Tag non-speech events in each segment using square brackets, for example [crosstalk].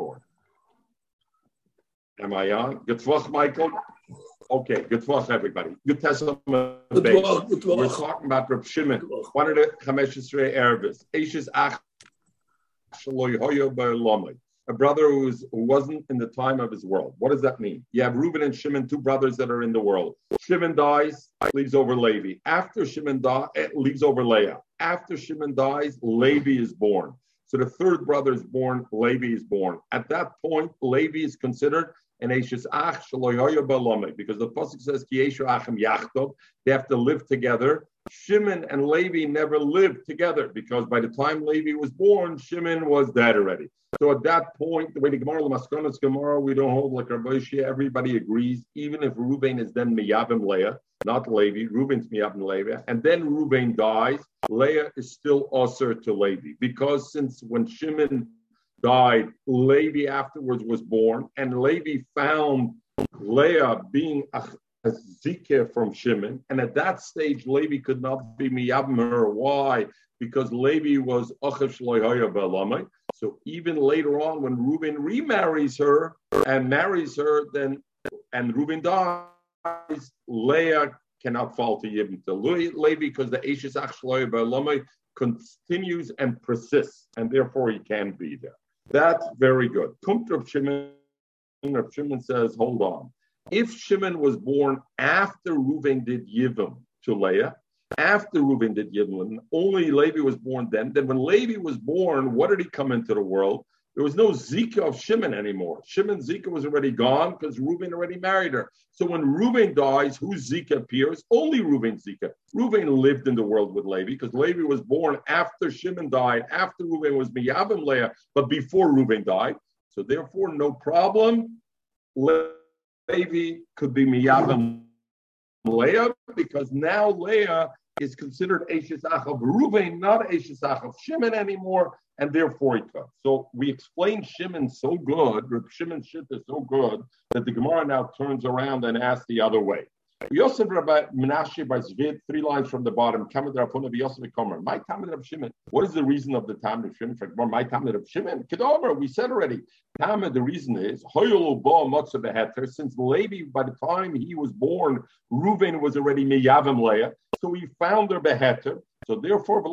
record. Am I on? Good luck, Michael. Okay, good luck, everybody. Good testament. Good luck, good We're talking about Reb Shimon. One of the Chamesh Ervis. Eishes Ach Shaloi Hoyo Ba'olomai. A brother who, was, who wasn't in the time of his world. What does that mean? You have Reuben and Shimon, two brothers that are in the world. Shimon dies, leaves over Levi. After Shimon dies, eh, leaves over Leah. After Shimon dies, Levi is born. So the third brother is born, Levi is born. At that point, Levi is considered an Eishes Ach because the Pasuk says, Ki Eshu Achim Yachtov. They have to live together. Shimon and Levi never lived together because by the time Levi was born, Shimon was dead already. So at that point, the way the Gemara Lamaskonas Gemara, we don't hold like Rabbi Shia, everybody agrees, even if Reuben is then Miyabim Leah, not Levi, Reuben's Miyabim Levi. and then Reuben dies, Leah is still usher to Levi. Because since when Shimon died, Levi afterwards was born, and Levi found Leah being a, zikah from Shimon, and at that stage, Levi could not be miyabim her. Why? Because Levi was achav shloihaya be'alamai. So even later on, when Reuben remarries her and marries her, then and Reuben dies, Leah cannot fall to Yibn to Levi because the Eishes Ach shloihaya be'alamai continues and persists, and therefore he can be there. That's very good. Kumt Shimon, Shimon says, hold on. If Shimon was born after Reuven did Yivim to Leah, after Reuven did Yivim, only Levi was born then. Then when Levi was born, what did he come into the world? There was no Zika of Shimon anymore. Shimon's Zika was already gone because Reuben already married her. So when Reuben dies, whose Zika appears? Only Reuben's Zika. Reuben lived in the world with Levi because Levi was born after Shimon died, after Reuben was Miyabim Leah, but before Reuben died. So therefore, no problem. Levi could be Miyabim Leah because now Leah is considered Eishes Ach of Reuven, not Eishes Ach of Shimon anymore, and therefore it comes. So we explained Shimon so good, Shimon's shit is so good, that the Gemara now turns around and asks the other way. Yosef Rabbi Menashe by Zvid, three lines from the bottom. Kamad Rav Huna Yosef Komer. My Tamid Rav Shimon. What is the reason of the Tamid of Shimon? My Tamid Rav Shimon. Kedomer. We said already. Tamid. The reason is Hoyol Bo Matzah Beheter. Since Levi, by the time he was born, Reuven was already Miyavim Leah. So he found her Beheter. So therefore, so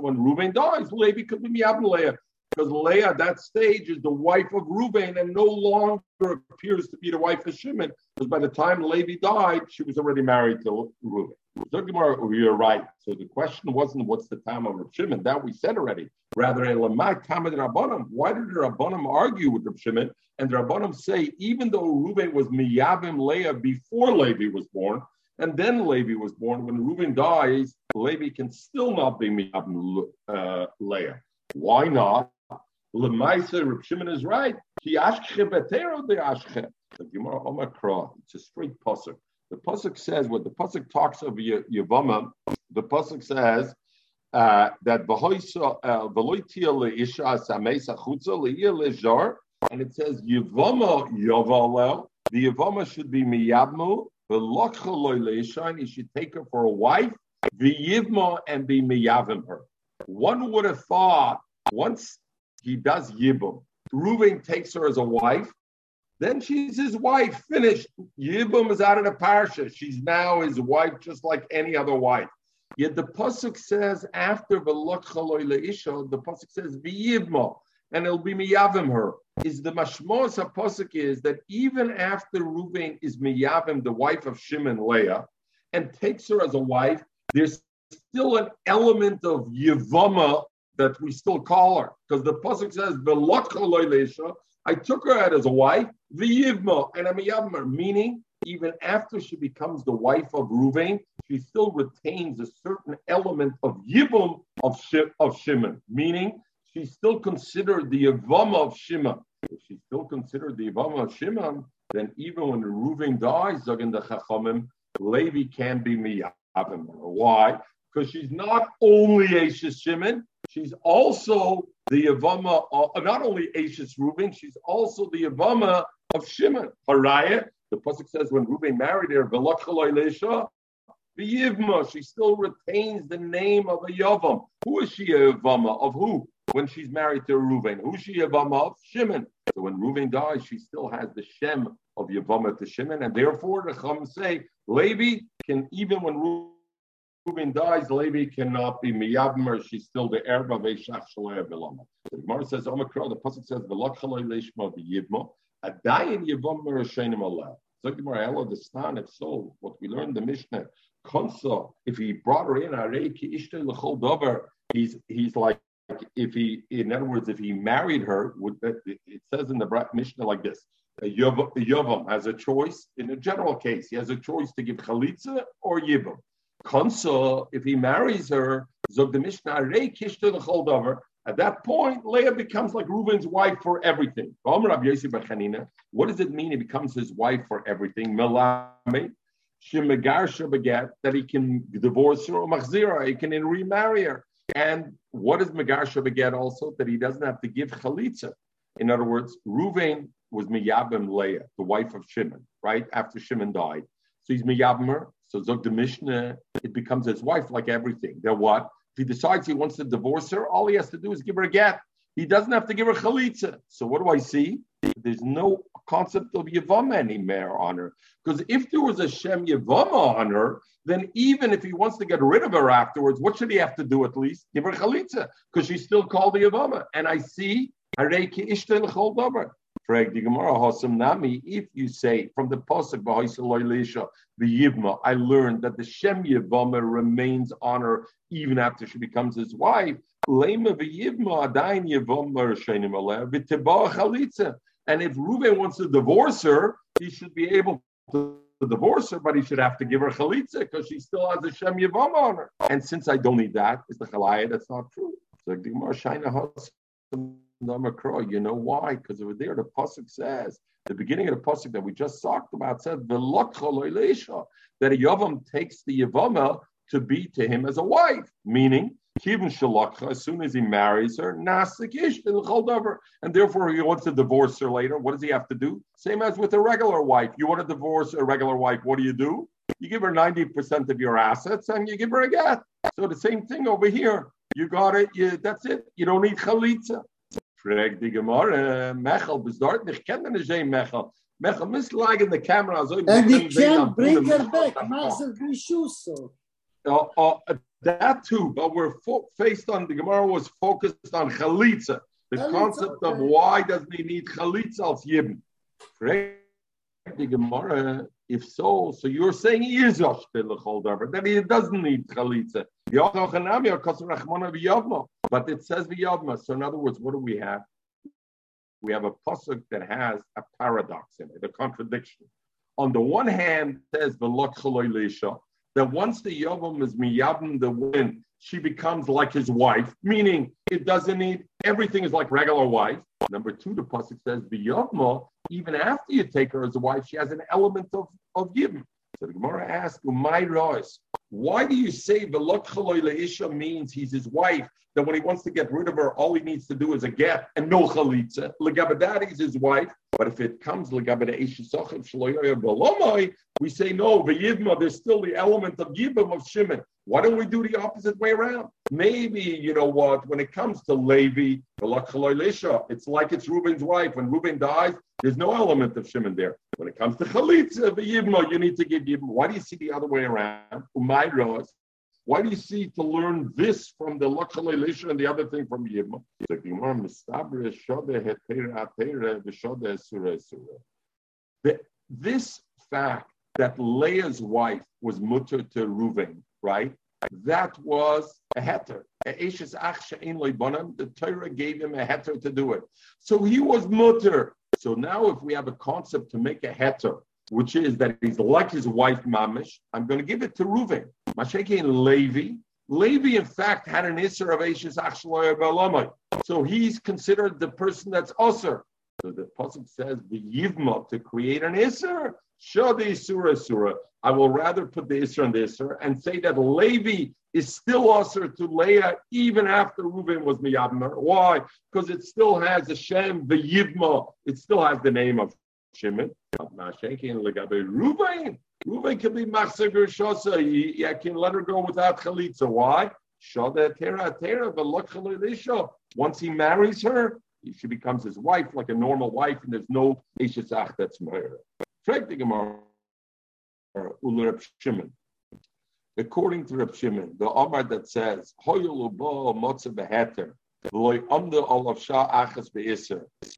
when Reuven dies, Levi could be Miyavim Leah because Leah at that stage is the wife of Reuben and no longer appears to be the wife of Shimon, because by the time Levi died, she was already married to Reuben. So you're right. So the question wasn't what's the time of Shimon, that we said already. Rather. Why did the Rabbanim argue with Reb Shimon? And the Rabbanim say, even though Reuben was Miyavim Leah before Levi was born, and then Levi was born, when Reuben dies, Levi can still not be Miyavim uh, Leah. Why not? Lemaisa, Reb Shimon is right. He ashche betero de ashche. The Gemara Omakra. It's a straight pasuk. The pasuk says what the pasuk talks of Yavama. The pasuk says uh, that v'loitia leisha sameisa chutza leia lejar, and it says Yavama yavalel. The Yavama should be miyabmu. V'locha loy leisha, and he should take her for a wife. V'yivma and be miyavim her. One would have thought once he does Yibum. Reuben takes her as a wife. Then she's his wife. Finished. Yibum is out of the parsha. She's now his wife, just like any other wife. Yet the pasuk says after isha, the pasuk says v'yibma, and it'll be miyavim her. Is the mashmos pasuk is that even after Reuben is miyavim, the wife of Shimon Leah, and takes her as a wife, there's still an element of yivama that we still call her because the pasuk says I took her out as a wife, v'yivma, and I'm a meaning even after she becomes the wife of Ruvain, she still retains a certain element of yibum of of Shimon, meaning she's still considered the yivama of Shimon. If she's still considered the yivama of Shimon, then even when Ruvain dies, Zagin the Chachamim, Levi can be miyavim. Why? Because she's not only Ashes Shimon, She's also the Yavama, uh, not only Ashes Reuben, she's also the Yavama of Shimon. Haraya, the Pasuk says when Reuben married her, Yivma, she still retains the name of a Yavam. Who is she a Yavama? Of who? when she's married to Reuven. Who's she a Yavama of? Shimon. So when Reuven dies, she still has the Shem of Yavama to Shimon, and therefore the Chum say Levi can even when dies, Levi cannot be miyabmer. She's still the heir of Eshach Shalaya Bilama. The Gemara says, Omikra, the Pasuk says, Velach Chalai Leshma V'yivma, Adayin Yivammer Hashenim Allah. So the Gemara, hello, the Stan, if so, what we learned the Mishnah, Konsa, if he brought her in, Areiki Ishte L'chol Dover, he's, he's like, if he, in other words, if he married her, would uh, it says in the Mishnah like this: a Yavam has a choice. In a general case, he has a choice to give chalitza or yivam. Konsa, if he marries her, zog the Mishnah the choldover. At that point, Leah becomes like Reuven's wife for everything. What does it mean? He becomes his wife for everything. That he can divorce her or machzira, he can remarry her. And what does Megarsha beget also? That he doesn't have to give chalitza. In other words, Reuven was Miyabim Leah, the wife of Shimon, right? After Shimon died. So he's Miyabim her. So Zog the Mishnah, it becomes his wife like everything. Then what? If he decides he wants to divorce her, all he has to do is give her a get. He doesn't have to give her chalitza. So what do I see? There's no concept of Yavama anymore on her. Because if there was a Shem Yavama on her, then even if he wants to get rid of her afterwards, what should he have to do at least? Give her chalitza, because she's still called the Yavama. And I see Ishtel Chol Dabar. If you say from the pasuk the Yivma, I learned that the Shem Yivama remains on her even after she becomes his wife. And if Reuven wants to divorce her, he should be able to divorce her, but he should have to give her chalitza because she still has a Shem Yavam on her. And since I don't need that, is the chalaya that's not true. So the Gemara Shaina you know why? Because over there the pasuk says the beginning of the pasuk that we just talked about said that a yavam takes the yavama to be to him as a wife, meaning as soon as he marries her, and therefore he wants to divorce her later. What does he have to do? Same as with a regular wife. You want to divorce a regular wife, what do you do? You give her 90% of your assets and you give her a get. So the same thing over here. You got it, you, that's it. You don't need chalitza. Frag die Gemara, Mechel, bis dort nicht kennen nicht Mechel. Mechel misslag in the camera. So and he can't bring her back. Mazel Bishuso. Uh, uh, that too, but we're faced on the Gemara was focused on chalitza, the chalitza, concept okay. of why doesn't he need chalitza als yibn? The Gemara, if so, so you're saying he is a shpil that he doesn't need chalitza. But it says v'yavma. So in other words, what do we have? We have a pasuk that has a paradox in it, a contradiction. On the one hand, it says that once the Yavam is miyabim the wind, she becomes like his wife, meaning it doesn't need everything is like regular wife. Number two, the pasuk says biyavma, even after you take her as a wife, she has an element of of yibim. So the Gemara asks, "My Rois, why do you say velot isha means he's his wife? That when he wants to get rid of her, all he needs to do is a get and no chalitza. Legabadadi is his wife, but if it comes oh we say no. V'yivma, there's still the element of yibam of Shimon. Why don't we do the opposite way around? Maybe, you know what, when it comes to Levi, it's like it's Reuben's wife. When Reuben dies, there's no element of Shimon there. When it comes to Chalitza, you need to give Yibma. Why do you see the other way around? Why do you see to learn this from the Lakhalalisha and the other thing from Yibma? This fact that Leah's wife was mutter to Reuven, right? That was a heter. The Torah gave him a heter to do it. So he was mutter. So now if we have a concept to make a heter, which is that he's like his wife Mamish, I'm going to give it to Reuven. Mashekin Levi. Levi, in fact, had an Isser of Ashes Achshloya So he's considered the person that's Usser. So the Pasuk says, the Yivma, to create an Isser, Shadi Surah Surah. I will rather put the Isra on the Isra and say that Levi is still usher to Leah even after Reuven was Miyabner. Why? Because it still has the Shem, the Yivma. It still has the name of Shimon. Reuven. Reuven can be Machzer Gershasa. I can let her go without Chalitza. Why? Shada Tera Tera, Once he marries her, she becomes his wife like a normal wife, and there's no Ishesach that's. Shimon. According to Reb Shimon, the Omar that says.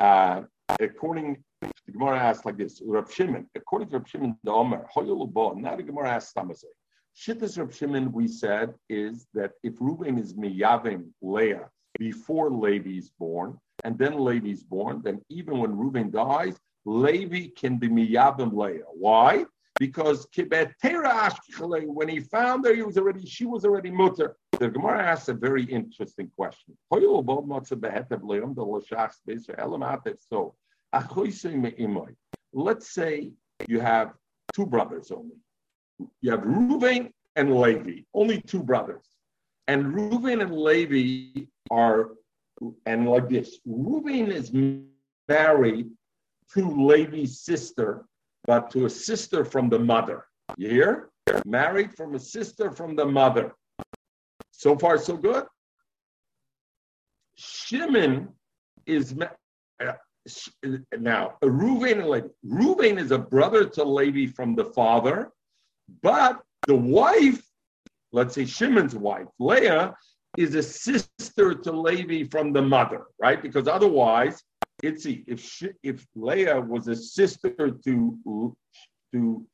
Uh, according the Gemara asks like this, Reb Shimon, according to Reb Shimon, the Hoyulubo, now the Gemara asks Tamaseh. Shittas Reb Shimon, we said, is that if Reuben is miyavim Leah before Levi is born, and then Levi is born, then even when Reuben dies, Levi can be miyavim Leah. Why? because when he found her, he was already she was already mutter. The Gemara asks a very interesting question. So, let's say you have two brothers only. You have Reuven and Levi, only two brothers. And Reuven and Levi are, and like this, Reuven is married to Levi's sister, but to a sister from the mother. You hear? Married from a sister from the mother. So far, so good. Shimon is now Reuven and Levi. Reuven is a brother to Levi from the father, but the wife, let's say Shimon's wife, Leah, is a sister to Levi from the mother, right? Because otherwise, it's if she, if Leah was a sister to to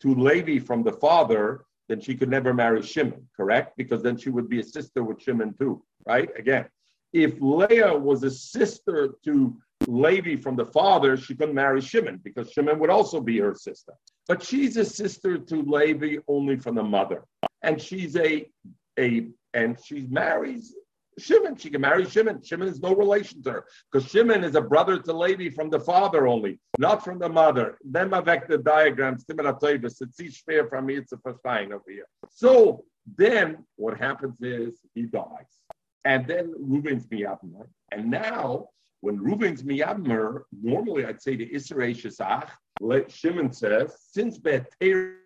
to Levi from the father, then she could never marry Shimon, correct? Because then she would be a sister with Shimon too, right? Again, if Leah was a sister to Levi from the father, she couldn't marry Shimon because Shimon would also be her sister. But she's a sister to Levi only from the mother, and she's a a and she marries Shimon. She can marry Shimon. Shimon is no relation to her because Shimon is a brother to Levi from the father only, not from the mother. Then avec the schwer from over here. So then what happens is he dies, and then Reuben's miyabmer, and now. When Reuben's miyabmer, normally I'd say the Isra Shesach, Shimon says, since Be'er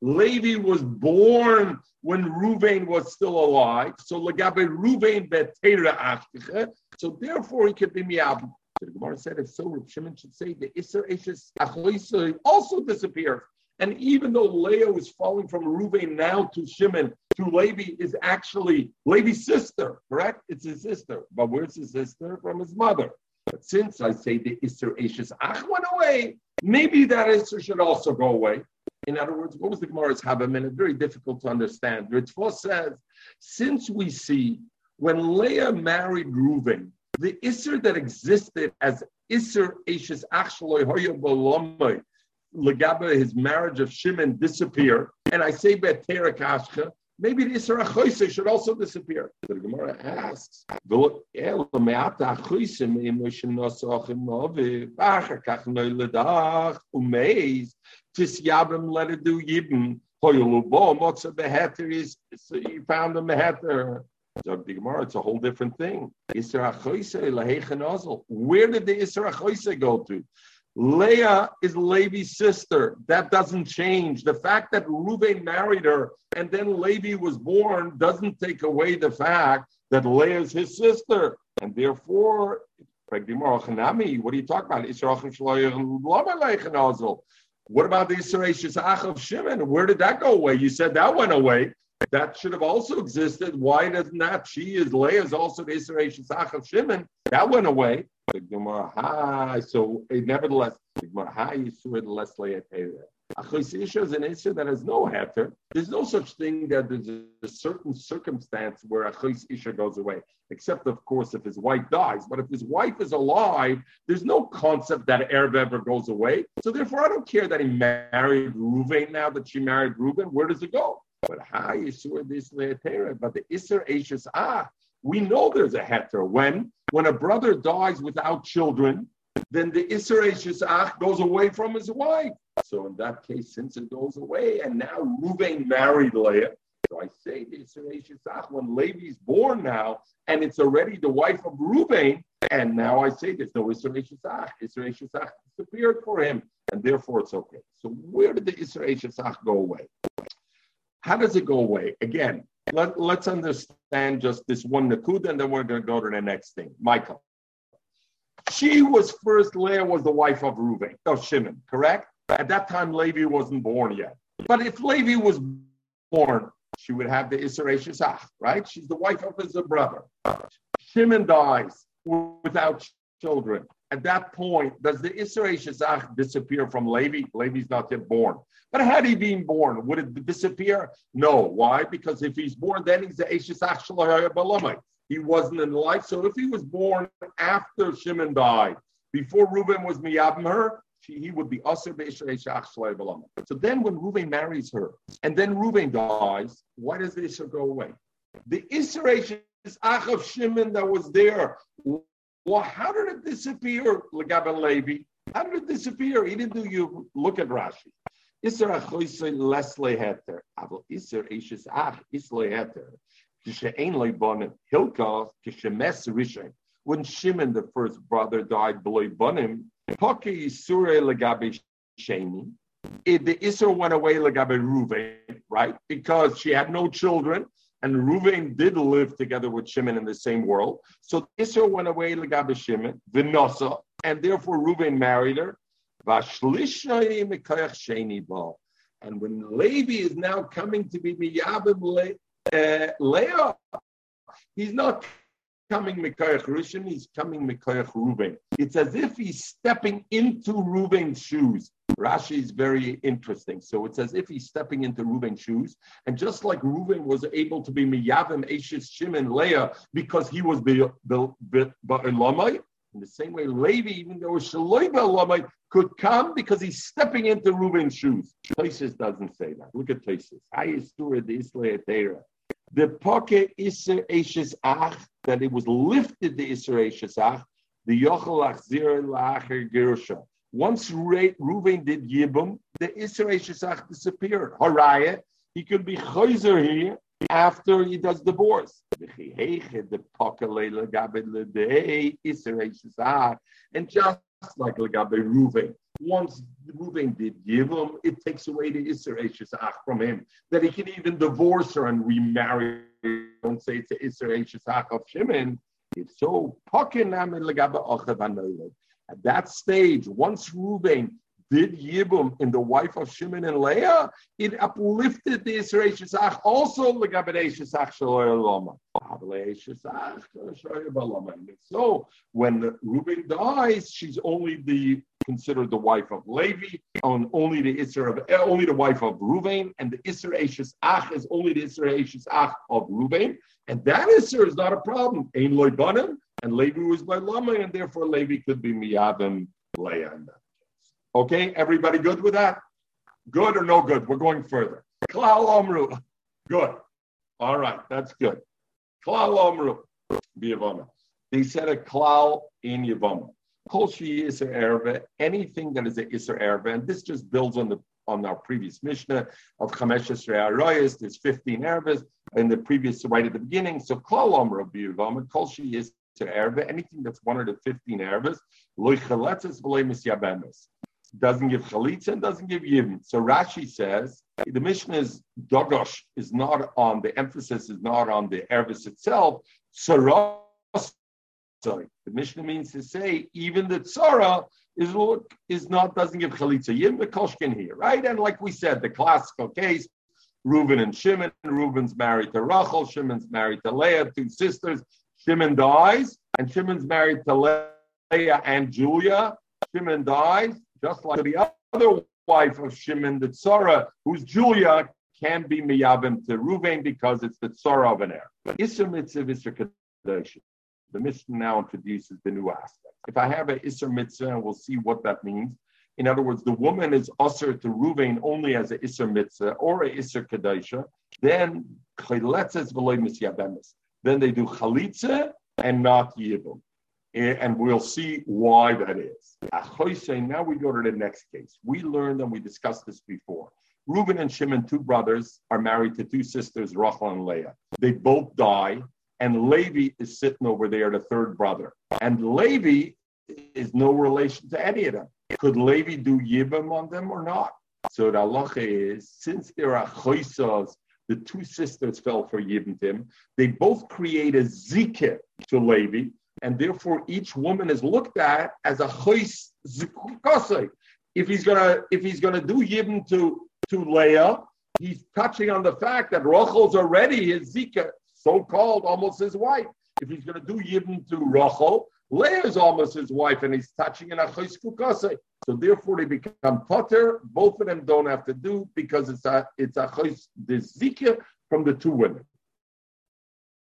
Levi was born when Ruvain was still alive. So Lagabe Ruvain betera ashkeche. So therefore he could be miyab. the Gemara said, if so, Shimon should say the Isser Eshes also disappears. And even though Leah is falling from Ruvain now to Shimon, to Levi is actually Levi's sister, correct? It's his sister. But where's his sister? From his mother. But since I say the Isser Eshes Ach went away, maybe that Isser should also go away. In other words, what was the Gemara's Habam? It's very difficult to understand. Ritva says, since we see when Leah married Reuven, the Isser that existed as Isser Ashes Achshaloi Bolomai, Legaba, his marriage of Shimon disappeared. And I say Betera Kashcha, maybe the Isra Achoise should also disappear. The Gemara asks, let it do is, so you found the Meheter. The Gemara, it's a whole different thing. Isra Where did the Isra go to? Leah is Levi's sister. That doesn't change. The fact that Reuven married her and then Levi was born doesn't take away the fact that Leah is his sister. And therefore, what are you talking about? What about the Yisrael Ach of Shimon? Where did that go away? You said that went away. That should have also existed. Why doesn't that? She is Leah is also the Yisrael Ach of Shimon. That went away. The Gemara, so nevertheless, the Gemara, Achos Isha is an Isha that has no heter. There's no such thing that there's a certain circumstance where Achos Isha goes away, except, of course, if his wife dies. But if his wife is alive, there's no concept that Erb ever goes away. So therefore, I don't care that he married Reuven now that she married Reuven. Where does it go? But you saw this? But the Isser Ashes, ah, we know there's a heter. When? When a brother dies without children, then the Isser Ashes goes away from his wife. So in that case, since it goes away, and now Ruvain married Leah, so I say the Yisrael when Levi's born now, and it's already the wife of Ruvain, and now I say there's no Israel Shesach. Israel Shesach disappeared for him, and therefore it's okay. So where did the Israel Shesach go away? How does it go away? Again, let, let's understand just this one Nakuda, and then we're going to go to the next thing. Michael. She was first, Leah was the wife of Reuven, of Shimon, correct? At that time, Levi wasn't born yet. But if Levi was born, she would have the Isra Shesach, right? She's the wife of his brother. Shimon dies without children. At that point, does the Isra Shesach disappear from Levi? Levi's not yet born. But had he been born, would it disappear? No. Why? Because if he's born, then he's the Shesach Balamai. He wasn't in life. So if he was born after Shimon died, before Reuben was miyabim her, he would be aser So then when Reuven marries her, and then Reuven dies, why does the Isser go away? The Isser is Ach of Shimon that was there. Well, how did it disappear, Legaben Levi? How did it disappear? He didn't do you look at Rashi. Isser achoisei les leheter. Aval Isser eishes ach is leheter. Kishe'en leibonim. Hilka kishemes rishon. When Shimon, the first brother, died below Bonim, Poki Isure Legabe Sheni. The Isur went away Legabe Ruvain, right? Because she had no children, and Ruvain did live together with Shimon in the same world. So Isur went away Legabe Shimon, Vinosa, and therefore Ruvain married her. And when Levi is now coming to be Miyabim Le, uh, Leah, he's not coming Mikoyach Rishon, he's coming Mikoyach Ruben. It's as if he's stepping into Ruben's shoes. Rashi is very interesting. So it's as if he's stepping into Reuben's shoes. And just like Reuben was able to be Miyavim, Ashes, Shimon, Leah, because he was Ba'elamai, in the same way, Levi, even though Shaloi Ba'elamai, could come because he's stepping into Reuben's shoes. Tosis doesn't say that. Look at Tosis. Ayistura the Isla the poke iser eshes ach that it was lifted the iser eshes ach the yochel achzir lacher gerusha. Once Reuven did yibum, the iser eshes ach disappeared. Haraya, he could be chayzer here after he does divorce. And just like Lagabe Reuven, once Reuven did give him, it takes away the Isser Ach from him, that he can even divorce her and remarry. Don't say it's the Isser Ach of Shimon. If so, at that stage, once Reuven did Yibum in the wife of Shimon and Leah, it uplifted the Israel Shesach also Legabedei Shesach So when Reuben dies, she's only the considered the wife of Levi, and only the Isra of eh, only the wife of Ruvain, and the Isra Ashes Ach is only the Isra Ashes Ach of Ruvain, and that Isra is not a problem. Ein Loibanim, and Levi was by Lama, and therefore Levi could be Miyavim Leah in that Okay, everybody good with that? Good or no good? We're going further. Klal Omru. Good. All right, that's good. Klal Omru. They said a klal in Yavama. Kol is erva, anything that is a iser erva, and this just builds on the on our previous Mishnah of Chamesh Esrei Arayas. There's 15 ervas in the previous right at the beginning. So klal Omru Biyavama. Kol is erva, anything that's one of the 15 ervas, loichaletzes v'lei misyabemes doesn't give chalitza and doesn't give yibn. So Rashi says the Mishnah's dogosh is not on the emphasis is not on the ervis itself. Sorry, the Mishnah means to say even the tzara is is not doesn't give chalitza yibn the koshkin here, right? And like we said, the classical case. Reuben and Shimon. Reuben's married to Rachel. Shimon's married to Leah, two sisters. Shimon dies, and Shimon's married to Leah and Julia. Shimon dies, just like the other wife of Shimon, the Tzara, who's Julia, can be miyabim to Ruvain because it's the Tzara of an heir. But Isser Mitzvah, Isser Kadosh. The Mishnah now introduces the new aspect. If I have an Isser Mitzvah, and we'll see what that means. In other words, the woman is usher to Ruvain only as an Isser Mitzvah or a Isser Kadosha, then then they do Chalitza and not Yibum eh, and we'll see why that is. Now we go to the next case. We learned and we discussed this before. Reuben and Shimon, two brothers, are married to two sisters, Rachel and Leah. They both die, and Levi is sitting over there, the third brother. And Levi is no relation to any of them. Could Levi do Yibam on them or not? So the halacha is, since there are choisas the two sisters fell for Yibntim. They both create a zikr to Levi, and therefore each woman is looked at as a chois zikukasei. If he's gonna if he's gonna do Yibn to to Leah, he's touching on the fact that Rachel's already his zikr, so-called almost his wife. If he's gonna do Yibn to Rachel, Leah is almost his wife, and he's touching in a chois kukasei. So therefore, they become potter. Both of them don't have to do because it's a it's a the from the two women.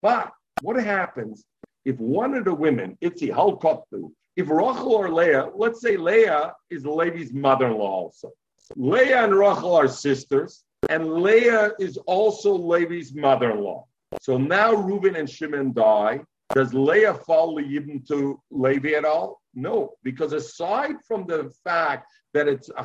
But what happens if one of the women, Itzi Halkottu, if Rachel or Leah, let's say Leah is the mother-in-law also. Leah and Rachel are sisters, and Leah is also Levi's mother-in-law. So now Reuben and Shimon die. Does Leah fall Yibn to Levi at all? No, because aside from the fact that it's a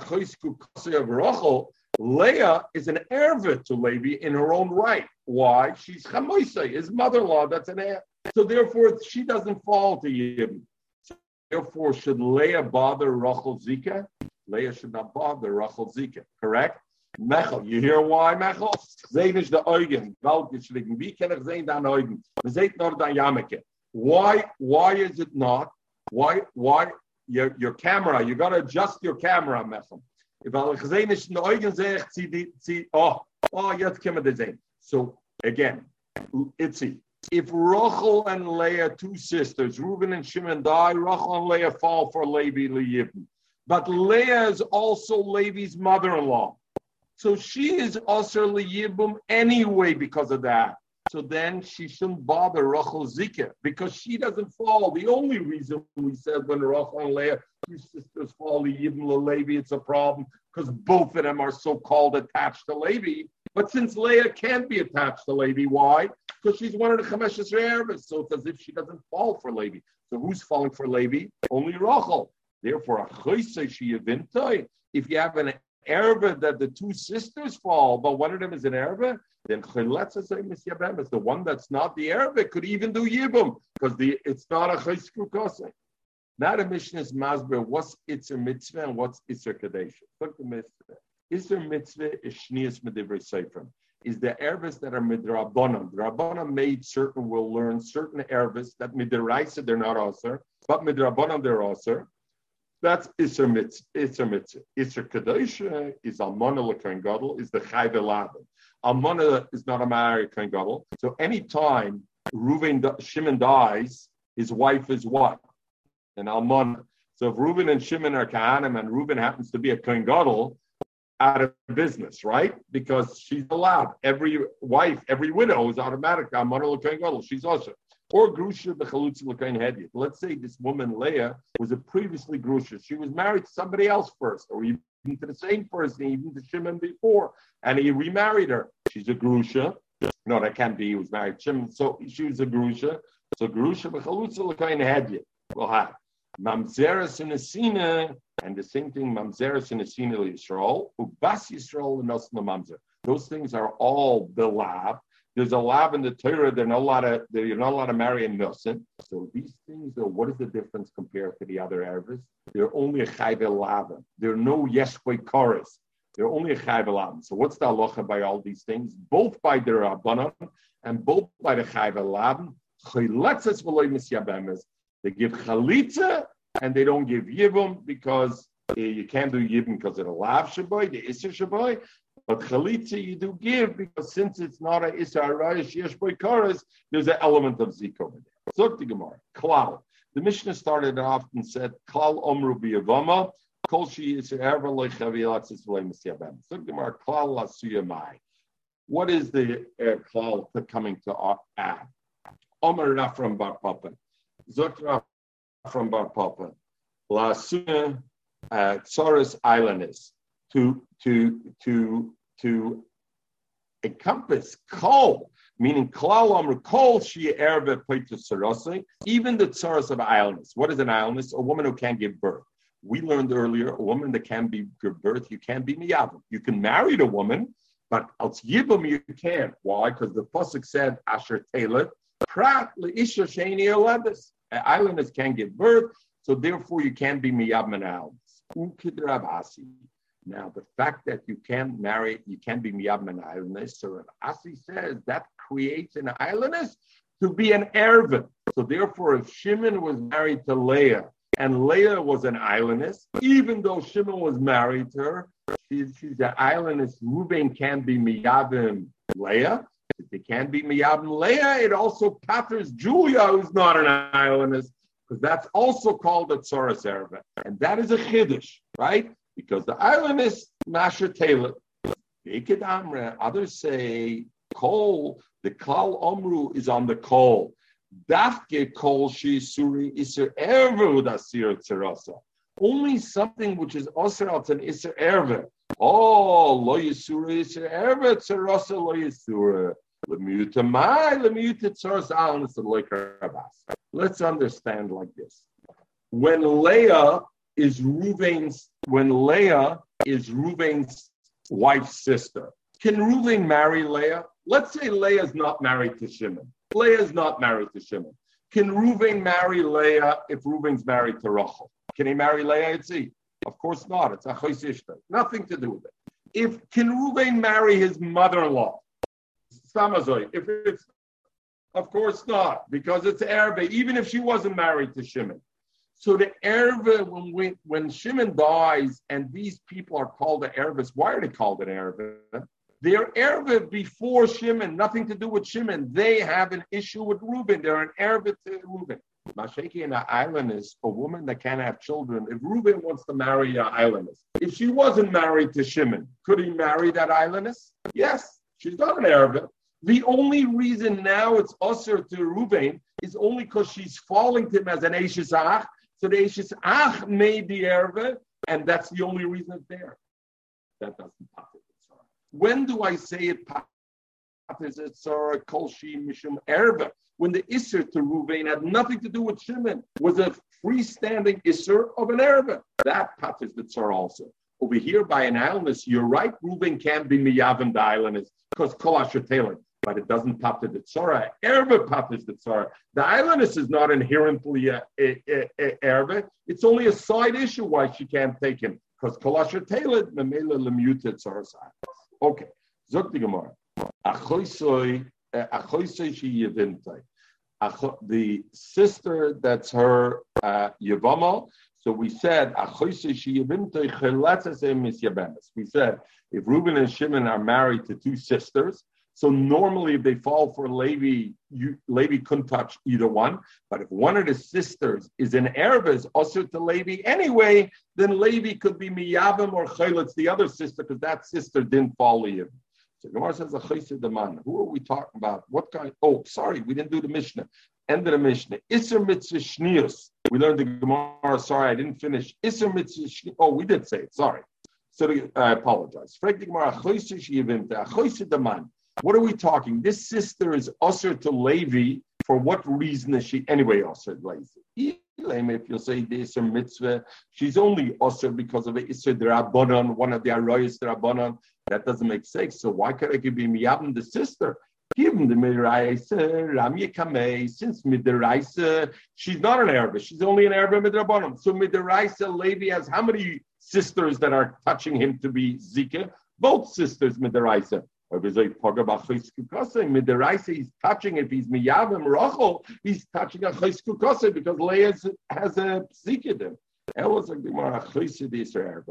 of Rachel, Leah is an ervit to Levi in her own right. Why? She's Chamoisei, his mother-in-law. That's an heir. So therefore, she doesn't fall to him. So therefore, should Leah bother Rachel Zika? Leah should not bother Rachel Zika. Correct? Mechel, you hear why, Mechel? Zijn is de Eugen. Weltgeschrieben. Wie kan ik zijn dan Eugen? We zijn nog dan Jameke. Why, why is it not? Why, why, your, your camera, you got to adjust your camera, Mechel. If al gesehen ist in de Augen zegt, sie, die, sie, oh, oh, jetzt können wir sehen. So, again, Itzi, if Rachel and Leah, two sisters, Reuben and Shimon die, Rachel and Leah fall for Levi Leyibim. But Leah is also Levi's mother-in-law. So she is also liyibum anyway because of that. So then she shouldn't bother Rachel Zika because she doesn't fall. The only reason we said when Rachel and Leah, two sisters fall, Yibn Levi, it's a problem because both of them are so-called attached to Levi. But since Leah can't be attached to Levi, why? Because she's one of the Chameshes Re'ervis. So it's as if she doesn't fall for Levi. So who's falling for Levi? Only Rachel. Therefore, if you have an erba that the two sisters fall, but one of them is an erba, then the one that's not the erba could even do yibum because the it's not a chayskukose. Now the mission is masber. What's a mitzvah and what's a kadesh? Look the mitzvah. Isser mitzvah is shnias medivrei seifrim. Is the ervis that are midrabanan. The rabbanan made certain will learn certain ervis that midraisa they're not also, but midrabanan they're also. That's Isser Mitzvah. Isser Mitzvah. Isser Kadosha is Almana L'Kohen Gadol, is the Chayve Lavan. Almana is not a married Kohen Gadol. So anytime Reuven, Shimon dies, his wife is what? An Almana. So if Reuben and Shimon are Kahanim and Reuben happens to be a Kohen Gadol, out of business, right? Because she's allowed. Every wife, every widow is automatic. Almana L'Kohen Gadol. She's also. Or Grusha Bechalutzi Lakain Hediyat. Let's say this woman, Leah, was a previously Grusha. She was married to somebody else first, or even to the same person, even to Shimon before, and he remarried her. She's a Grusha. No, that can't be. He was married to Shimon. So she was a Grusha. So Grusha Bechalutzi Lakain Hediyat. We'll have Mamzeres in Asina, and the same thing, Mamzeres in Asina Yisrael, Ubas Yisrael and Mamzer. Those things are all the lab there's a lab in the Torah. They're not allowed to. You're not allowed to marry a nusin. So these things are. What is the difference compared to the other Arabs? They're only a chayve lava. There are no yeshwe chorus. They're only a chayve lava. So what's the halacha by all these things? Both by the rabbanon and both by the chayve lava. They give chalitza and they don't give yibum because uh, you can't do yibum because of the lav shaboy, the isser shaboy, but chalitza you do give because since it's not a isar rayish yesh boikaris, there's an element of zik over there. So the Gemara, klal. The Mishnah started off and said klal omru biyavama kol she is ever lechavilatzis v'leimisyabem. So the Gemara klal lasuyamai. What is the uh, klal coming to add? Omer Rafram Bar Papa. Zot from Bar Papa. La Suya uh, Tsaris Aylonis to to to to encompass kol, meaning klal amr kol she erbe sarasi, even the tsaras of aylonis. What is an aylonis? A woman who can't give birth. We learned earlier, a woman that can be give birth, you can't be miyavim. You can marry the woman, but als yibum you can't. Why? Because the pasuk said asher taylor prat leisha sheni elevis. Aylonis can't give birth, so therefore you can't be miyavim and aylonis. Now, the fact that you can't marry, you can't be miyab an aylonis, or Asi says that creates an aylonis to be an ervin. So therefore, if Shimon was married to Leah and Leah was an aylonis, even though Shimon was married to her, she's, she's an aylonis. Ruben can be miyabim Leah. If they can't be miyabim Leah, it also patters Julia, who's not an aylonis, because that's also called a tzoras ervin, and that is a chiddush, right? Because the island is Masher Taylor. Others say coal, the Kal Omru is on the coal. Dafke kol shi suri iser erve asir tzerasa. Only something which is osir al an iser erve. Oh, lo yisura iser erve tzerasa lo al Let's understand like this. When Leah is Ruvain's when Leah is Ruvain's wife's sister. Can Ruvain marry Leah? Let's say Leah is not married to Shimon. Leah is not married to Shimon. Can Ruvain marry Leah if Ruvain's married to Rachel? Can he marry Leah Itzi? Of course not. It's a choisishta. Nothing to do with it. If can Ruvain marry his mother-in-law? Samazoi. If it's of course not, because it's Arab, even if she wasn't married to Shimon. So the Erva, when we, when Shimon dies, and these people are called the Ervas, why are they called an Erva? They're Erva before Shimon, nothing to do with Shimon. They have an issue with Reuben. They're an Erva to Reuben. Mashaki in an island is a woman that can't have children. If Reuben wants to marry an aylonis, if she wasn't married to Shimon, could he marry that aylonis? Yes, she's not an Erva. The only reason now it's usher to Reuben is only because she's falling to him as an Eshizach, so the Eishis Ach made the Erve, and that's the only reason it's there. That doesn't it. When do I say it patters Tzara Kolshi Mishum Erve? When the Isser to Ruvain had nothing to do with Shimon, was a freestanding Isser of an Erve. That patters the Tzara also. Over here by an aylonis, you're right, Ruvain can't be Miyavim the aylonis because Kolasha Taylor but it doesn't pop to the tzara. Erva pops the tzara. The aylonis is not inherently a, a, a, a It's only a side issue why she can't take him because kolasher tailed memela lemuta tzara. Okay, zok the gemara. Yevimtai. The sister that's her uh. So we said. We said if Reuben and Shimon are married to two sisters so normally, if they fall for Levi, you, Levi couldn't touch either one. But if one of the sisters is an Arabis, also to Levi anyway, then Levi could be Miyavim or Chaylitz, the other sister, because that sister didn't fall in. So Gemara says, the man. Who are we talking about? What kind? Oh, sorry, we didn't do the Mishnah. End of the Mishnah. Isser mitzvah shnius. We learned the Gemara. Sorry, I didn't finish. Isser mitzvah Oh, we did say it. Sorry. So uh, I apologize. Frag the Gemara. the man. What are we talking? This sister is usher to Levi. For what reason is she anyway usher to Levi? If you say this or mitzvah, she's only usher because of it. Isser Rabbanon, one of the Arroyas Rabbanon. That doesn't make sense. So why could I give him the sister? Give him the Midraisa, Ramya Kamei, since Midraisa, she's not an Arab, she's only an Arab Midrabanim. So Midraisa, Levi has how many sisters that are touching him to be Zika? Both sisters Midraisa. Or he's touching, if he's miyavim rachel, he's touching a chayskukase because Leah has a psikidim. But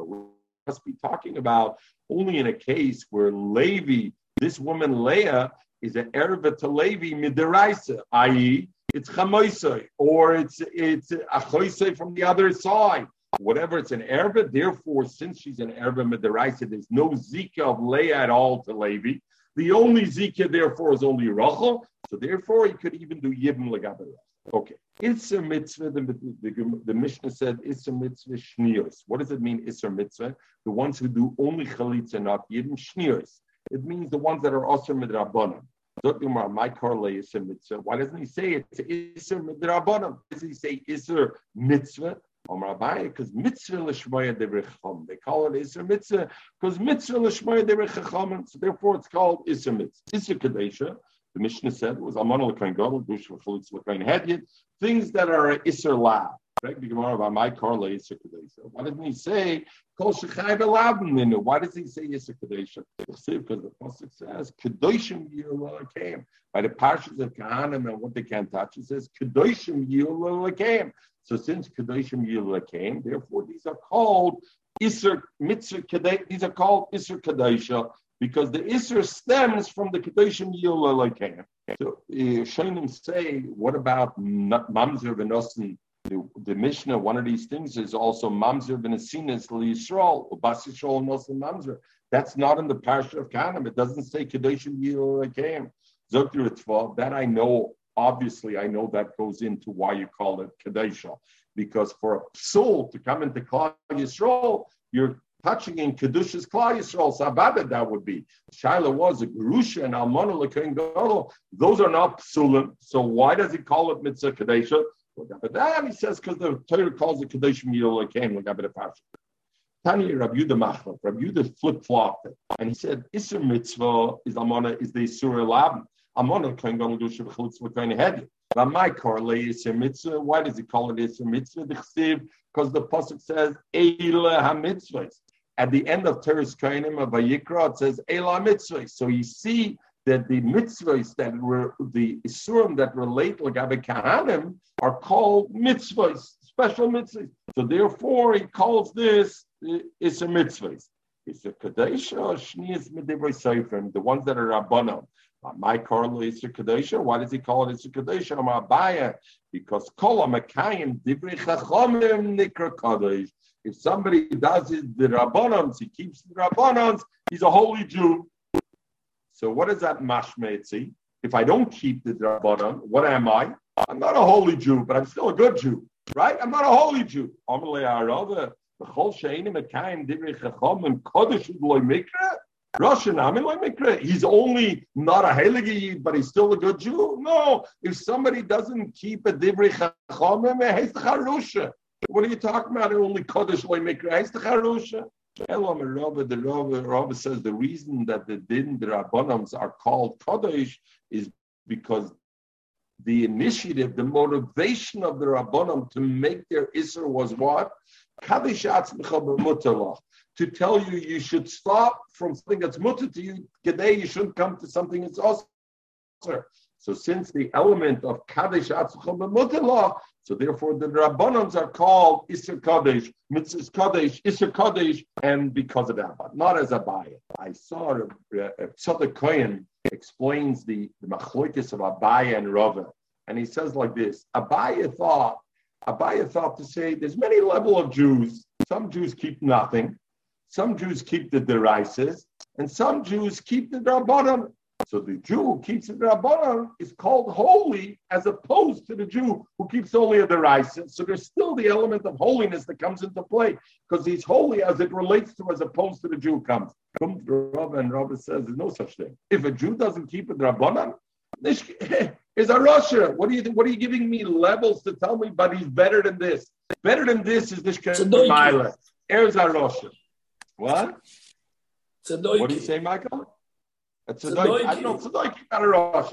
we must be talking about only in a case where Levi, this woman Leah, is an erva to Levi midiraisa, i.e., it's chamoisai, or it's it's a from the other side whatever it's an erva. Therefore, since she's an erva mederaisa, there's no zika of Leah at all to Levi. The only zika, therefore, is only Rachel. So therefore, he could even do yibim legabe. Okay. It's a mitzvah. The, the, the, Mishnah said it's a mitzvah shnios. What does it mean? It's a mitzvah. The ones who do only chalitza, not yibim shnios. It means the ones that are also midrabanan. My Karle is a mitzvah. Why doesn't he say it's Isser midrabanan? Does he say Isser mitzvah? Because mitzvah l'shmoya derecham. They call it Isser mitzvah because mitzvah l'shmoya derecham. So therefore, it's called Isser mitzvah. Isser kadesha. The Mishnah said was Aman l'kain gadol, dush v'chalitz l'kain hedyet. Things that are Isser la. Correct the Gemara about my correlate Yisr Kadesha. Why doesn't he say Kol Belavin Minu? Why does he say Yisr Kadesha? Because the pasuk says Kedoshim Yirla came by the parshas of Kahanim and what they can't touch. It says Kedoshim Yirla came. So since Kedoshim Yirla came, therefore these are called Isser Mitzvah Kadesha. These are called Isser Kadesha because the Isser stems from the Kedoshim Yirla came. So uh, say, what about Mamzer Venosin? The, the Mishnah, one of these things is also Mamzer Venesinas Yisrael, or Bas Yisrael Muslim Mamzer. That's not in the Parsha of Kanim. It doesn't say Kedoshim Yirla Zokter That I know, obviously, I know that goes into why you call it Kadesha. Because for a soul to come into Klal Yisrael, you're touching in Kedushas Klal Yisrael, Sabbath that would be. Shiloh was a Gerusha and Almana Lekain Gadol. Those are not psulim. So why does he call it Mitzvah Kadesha? But then he says because the Torah calls it Yil Lekain Lagabe Pasha. Tanya Rabbi Yehuda Machlef, Rabbi Yehuda flip flopped it, and he said Isser Mitzvah is Almana is the Isur Elabim. Almana Lekain Gadol Dusha V'Chalitz Lekain Hedya. But my correlate Isser Mitzvah. Why does he call it a Mitzvah? Because the pasuk says Eila HaMitzvahs at the end of Teres Kainim of Vayikra, it says Ela mitzvah. So you see that the mitzvahs that were the isurim that relate Lagabe Kahanim are called mitzvahs, special mitzvahs. So therefore, he calls this uh, is a mitzvahs. It's a kadesha shnias medivrei seifrim, the ones that are rabbanon. Uh, my Karlo is a kadesha. Why does he call it a kadesha? Abaya because kol amakayim divrei chachamim nikra kadesh. If somebody does his, the Rabbanans, he keeps the Rabbanans, he's a holy Jew. So what does that mashmeitzi? If I don't keep the Rabbanan, what am I? I'm not a holy Jew, but I'm still a good Jew, right? I'm not a holy Jew. He's only not a Heilige, but he's still a good Jew. No, if somebody doesn't keep a divrei chachamim, eh, he's the Harusha. What are you talking about? Only Kodesh loy mikra. the Harusha. Elam Rabba, the Rabba, says the reason that the din, the Rabbanams are called Kodesh is because the initiative, the motivation of the Rabbanam to make their Isser was what? To tell you you should stop from something that's mutter to you, today you shouldn't come to something that's also. So since the element of Kaddish Atzchom law, so therefore the Rabbanans are called Isser Kaddish, Mitzvah Kaddish, Isser Kaddish, and because of that, but not as a Abaya. I saw uh, Tzadok Kohen explains the, the machloikis of Abaya and Rava, and he says like this: Abaya thought, Abaya thought to say, there's many level of Jews. Some Jews keep nothing, some Jews keep the derises, and some Jews keep the Rabbanan. So the Jew who keeps the Rabbanan is called holy as opposed to the Jew who keeps only a derisa. So there's still the element of holiness that comes into play because he's holy as it relates to as opposed to the Jew comes. Comes and Rabbi says there's no such thing. If a Jew doesn't keep a Rabbanan, [laughs] is a Rosha. What are you what are you giving me levels to tell me? But he's better than this. Better than this is this Mila. Here's a Rosha. What? What do you say, Michael? It's a doik. I know doik. Not a Rosh.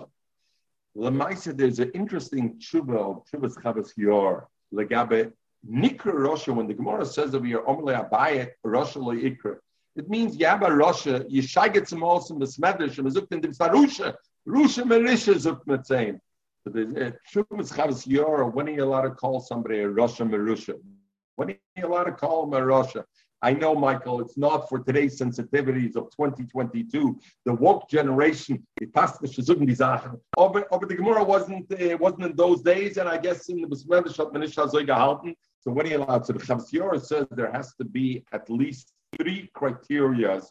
Lemaisa, there's an interesting tshuva of Tshuvas Chavas Yor legabe nikra Rosha. When the Gemara says that over here, Omle Abaye Rosha lo ikra, it means Yaba Rosha Yishaget Samosim Besmedrish Mezukt in Dimsarusha Rusha Merisha Zukt Metzain. So the Tshuvas Chavas Yor. When are you allowed to call somebody a Rosha Merusha? When are you allowed to call him a Rosha? I know, Michael, it's not for today's sensitivities of 2022. The woke generation, it the Gemara wasn't uh, wasn't in those days, and I guess in the Besmevishat Manisha gehalten. So when you allowed? So the Chavsiora says there has to be at least three criteria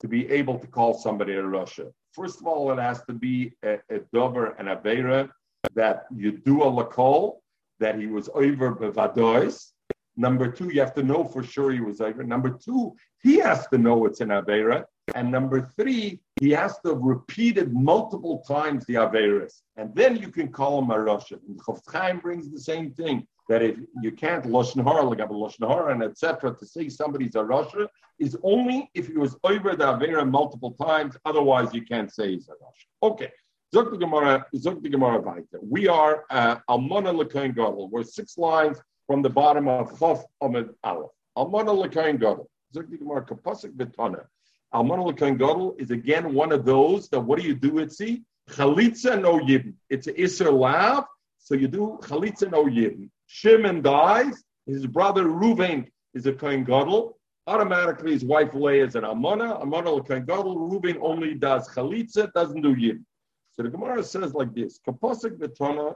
to be able to call somebody a Rosha. First of all, it has to be a, a dover and a vera that you do a lakol, that he was over bevadois, Number two, you have to know for sure he was Iver. Number two, he has to know it's an Avera. And number three, he has to have repeated multiple times the Averas. And then you can call him a Russian. And Chaim brings the same thing that if you can't Lashon Hara, a Lashon Hara, and etc., to say somebody's a Rosha is only if he was over the Avera multiple times. Otherwise, you can't say he's a Rosha. Okay. Zok the Gemara, Zok the Gemara We are uh, Almona Lekain Gadol. We're six lines from the bottom of Chof Amid Aleph. Almana Lekain Gadol. Kapasik Betana. Almana Lekain Gadol is again one of those that what do you do sea? Chalitza no yibn. It's an Isser Lav, so you do Chalitza no yibn. Shimon dies, his brother Ruvain is a Kohen Gadol. Automatically, his wife Leah is an Amana. Amana Lekain Gadol. Ruvain only does Chalitza, doesn't do yibn. So the Gemara says like this: Kapasik Betana.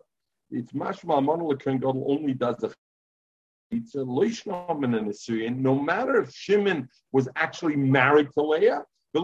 It's mashma Amana Lekain Gadol only does the no matter if Shimon was actually married to Leah, the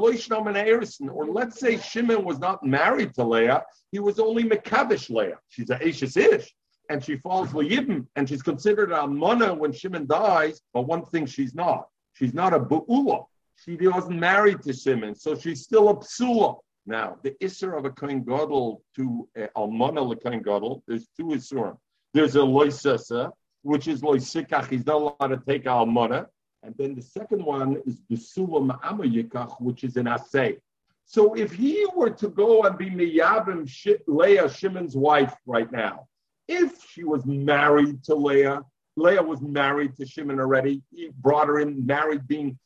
or let's say Shimon was not married to Leah, he was only Mekavish Leah. She's a Ashes Ish, and she falls Yibim, and she's considered a Mana when Shimon dies, but one thing she's not. She's not a Bu'ula. She wasn't married to Shimon, so she's still a Psula. Now, the Isser of a Kohen Gadol to uh, Almana Kohen Gadol, there's two Issurim. There's a Loisesa, which is loisikach, he's not allowed to take almana. And then the second one is besula ma'ama yikach, which is an assay. So if he were to go and be miyavim Leah, Shimon's wife right now, if she was married to Leah, Leah was married to Shimon already, he brought her in, married, being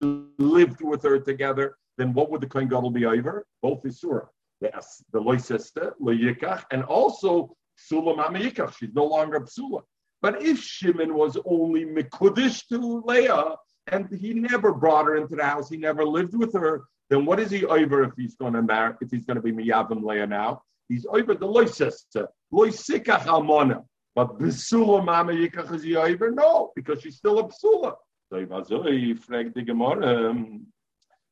lived with her together, then what would the Kohen Gadol be over? Both the surah. The, the loy sister, yikach, and also psula Mamayikach. She's no longer psula. But if Shimon was only Mikudish to Leah and he never brought her into the house, he never lived with her, then what is he over if he's going to marry, if he's going to be Miyavim Leah now? He's over the Loisesta, Loisikach Almona. But Besula Mama Yikach is he over? No, because she's still a Besula. So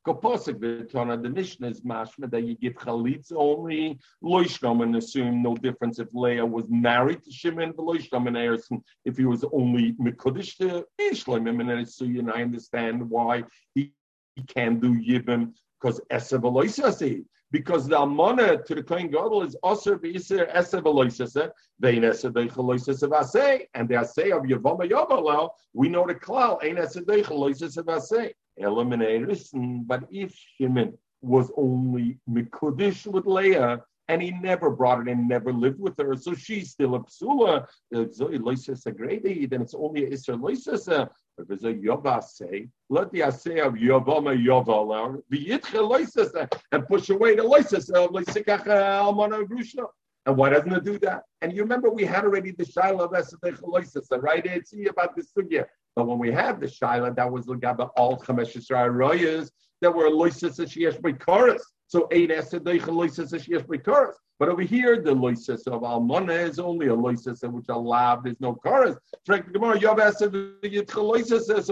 Koposik v'tona, the Mishnah is mashma that you give chalitza only loishnom and assume no difference if Leah was married to Shimon loishnom and Erison if he was only mikudish to Ishlim. And so you I understand why he, he can do yibim because esev because the amana to the kohen gadol is aser b'iser esev aloisase vein esev deichaloisase v'asei and the asay of yavama yavalel we know the klal ein esev deichaloisase v'asei eliminated. But if Shimon was only Mikudish with Leah, and he never brought it in, never lived with her, so she's still a psula. Then it's only a Isra Loisasa. If uh, there's a Yova say, let the assay of Yovama be Yitcha Loisasa uh, and push away the Loisasa of Loisikach Almana Grushna. And why doesn't it do that? And you remember we had already the Shaila of Esadech Loisasa, uh, right? It's about the Sugya. But when we have the Shaila, that was Lagaba all Chamesh Royas that were Loises and Sheesh Chorus. So eight Loises and Sheesh Chorus. But over here, the loises of almana is only a loises which allowed there's no chorus. So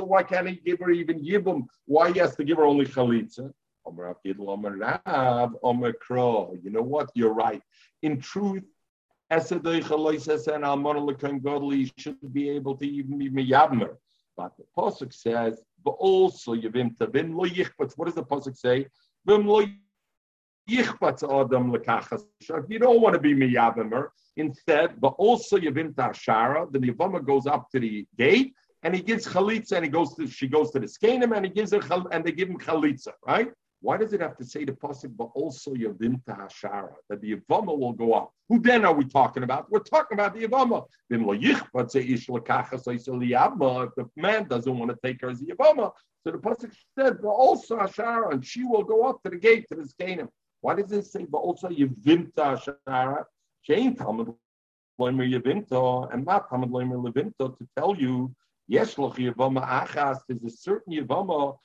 why can't he give her even yibum? Why he has to give her only chalitza? You know what? You're right. In truth, and almana lekan godly should be able to even be miyabmer. But the pasuk says, but also yivim tavim lo yichbats. What does the pasuk say? Vim lo yichbats adam lekachas. You don't want to be miyavimer, instead, but also yivim tashara. The yavama goes up to the gate and he gives chalitza and he goes to she goes to the skanim and he gives her and they give him chalitza, right? Why does it have to say the pasuk, but also Yavim Hashara, that the Yavama will go up? Who then are we talking about? We're talking about the Yavama. Then, if the man doesn't want to take her as a Yavama, so the pasuk said, but also Hashara, and she will go up to the gate to the Canaan. Why does it say, but also Yavim Hashara? Jane Talmud Loimer Yavinta, and not Talmud Loimer Levinta to tell you, yes, Yavama Achas, there's a certain Yavama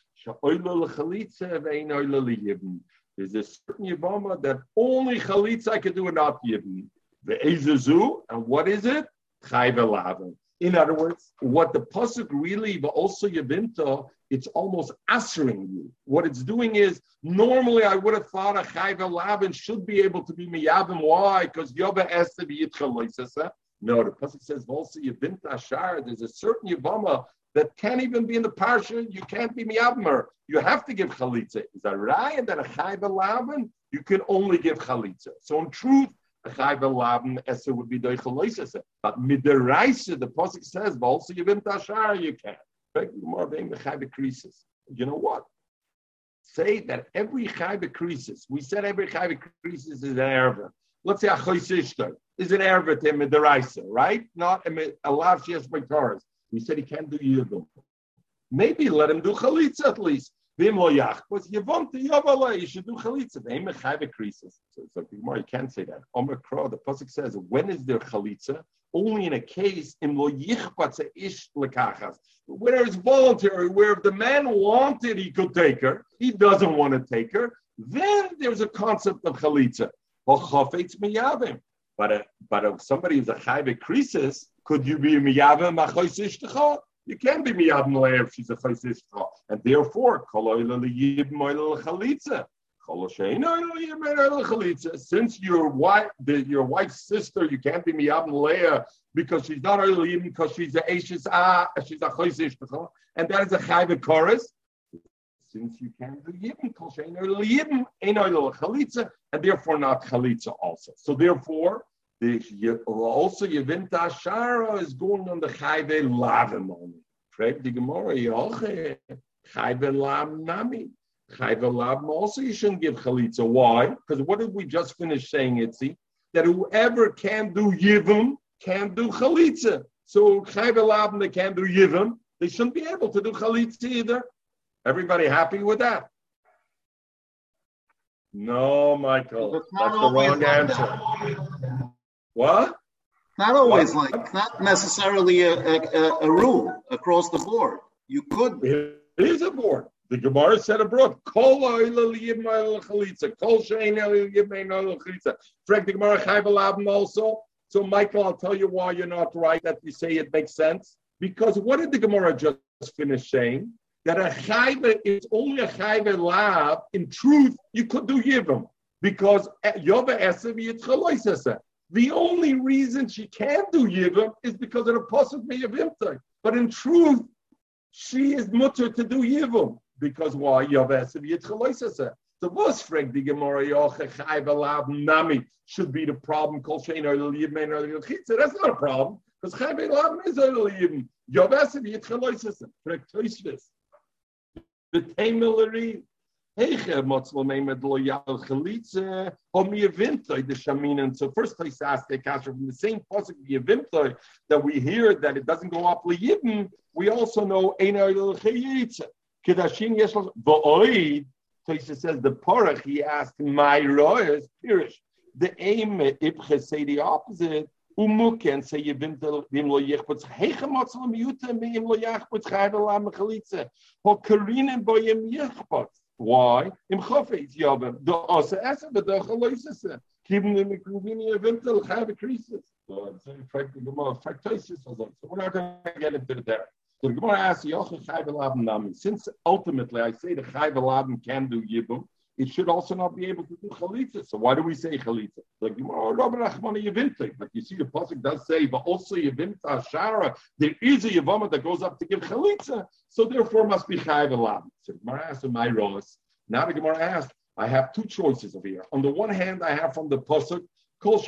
there's a certain Yavama that only Chalitza can do and not Yibn. The Ezazu, and what is it? In other words, what the Pasuk really, but also Yavinta, it's almost answering you. What it's doing is, normally I would have thought a Chayv Lavin should be able to be Miyavim. Why? Because Yoba has to be Yitchal No, the Pasuk says, also Yavinta Ashar, there's a certain Yavama that can't even be in the parsha. You can't be miyavmer. You have to give chalitza. Is that right? Then a chayv lavin, you can only give chalitza. So in truth, a chayv lavin esa would be doichaloisese. But midiraisa, the pasuk says, also yivim tashar, you can't. More the chayv creases. You know what? Say that every chayv creases. We said every chayv creases is an erva. Let's say a choisishter. is an ervet in Midaraisa, right? Not a lav shias by Taurus. We said he can't do yibum. Maybe let him do chalitza at least. Vim lo want the yavala, you should do chalitza. Vim mechayve krisis. So it's like, you can't say that. Omer Kro, the Pasuk says, when is there chalitza? Only in a case, ish. Where it's voluntary, where if the man wanted, he could take her. He doesn't want to take her. Then there's a concept of chalitza. But uh, but if somebody is a chayve krisis, could you be miyavim machois ishtecha? You can be malay if she's a chaysishcha. And therefore, since your wife, the, your wife's sister, you can't be miyad malay because she's not only because she's a ah, she's a chaysishcha, and that is a chayve chorus. Since you can't do yibim, kol shein yibim, ein chalitza, and therefore not chalitza also. So therefore, the, also Yevinta Shara is going on the Chayve Lavim only. Frag the Gemara, Yoche, Chayve Lav Nami. Chayve Lavim also you shouldn't give Chalitza. Why? Because what did we just finish saying, Itzi? That whoever can do Yivim can do Chalitza. So Chayve they can do Yivim. They shouldn't be able to do Chalitza either. Everybody happy with that? No, Michael. That's the wrong answer. What? Not always what? like, not necessarily a, a, a, rule across the board. You could. It is a board. The Gemara said abroad, Kol chalitza, Kol chalitza. Frank the Gemara chayv also. So, Michael, I'll tell you why you're not right that you say it makes sense. Because what did the Gemara just finish saying? That a chayva is only a chayva lab. In truth, you could do yivim because eh, yova esav yitzchaloisesa. The only reason she can't do Yibam is because of the Pasuk Meyavimtai. But in truth, she is mutter to do Yibam. Because why? Yavesav Yitzchaloisasa. The was frag the Gemara Yochechayv Nami should be the problem. Kol Shein or Yibman or That's not a problem. Because Chayv Alav is Oil Yibam. Yavesav Yitzchaloisasa. Frag Toishvis. The Taimilary The shaminen. So first place asked the kasher from the same pasuk that we hear that it doesn't go up liyibim. We also know einar lo chayitze. Kedashin yesh lo va'oid. Tosha says the porach. He asked my royas pirish. The aim ibche say the opposite. Umuken say yevim vim lo yichputz heiche motzlo miyute mi im lo yichputz chayve la mechalitze. Ho karinen bo yim. Why? Im Chofetz Yavim. The Asa Esa, but the Chaloisese. Keeping the Mikruvini Eventel have a crisis. So I'm saying, fact, the Gemara, factosis. So we're not going to get into that. So the Gemara asks, Yochel Chayv Elabim Nami. Since ultimately I say the Chayv Elabim can do Yibum, it should also not be able to do chalitza. So why do we say chalitza? Like but you see the pasuk does say, but also yevimta shara. There is a yavama that goes up to give chalitza, so therefore must be chayv elam. So Gemara asked my rolas. Now the Gemara asked, I have two choices over here. On the one hand, I have from the pasuk kol er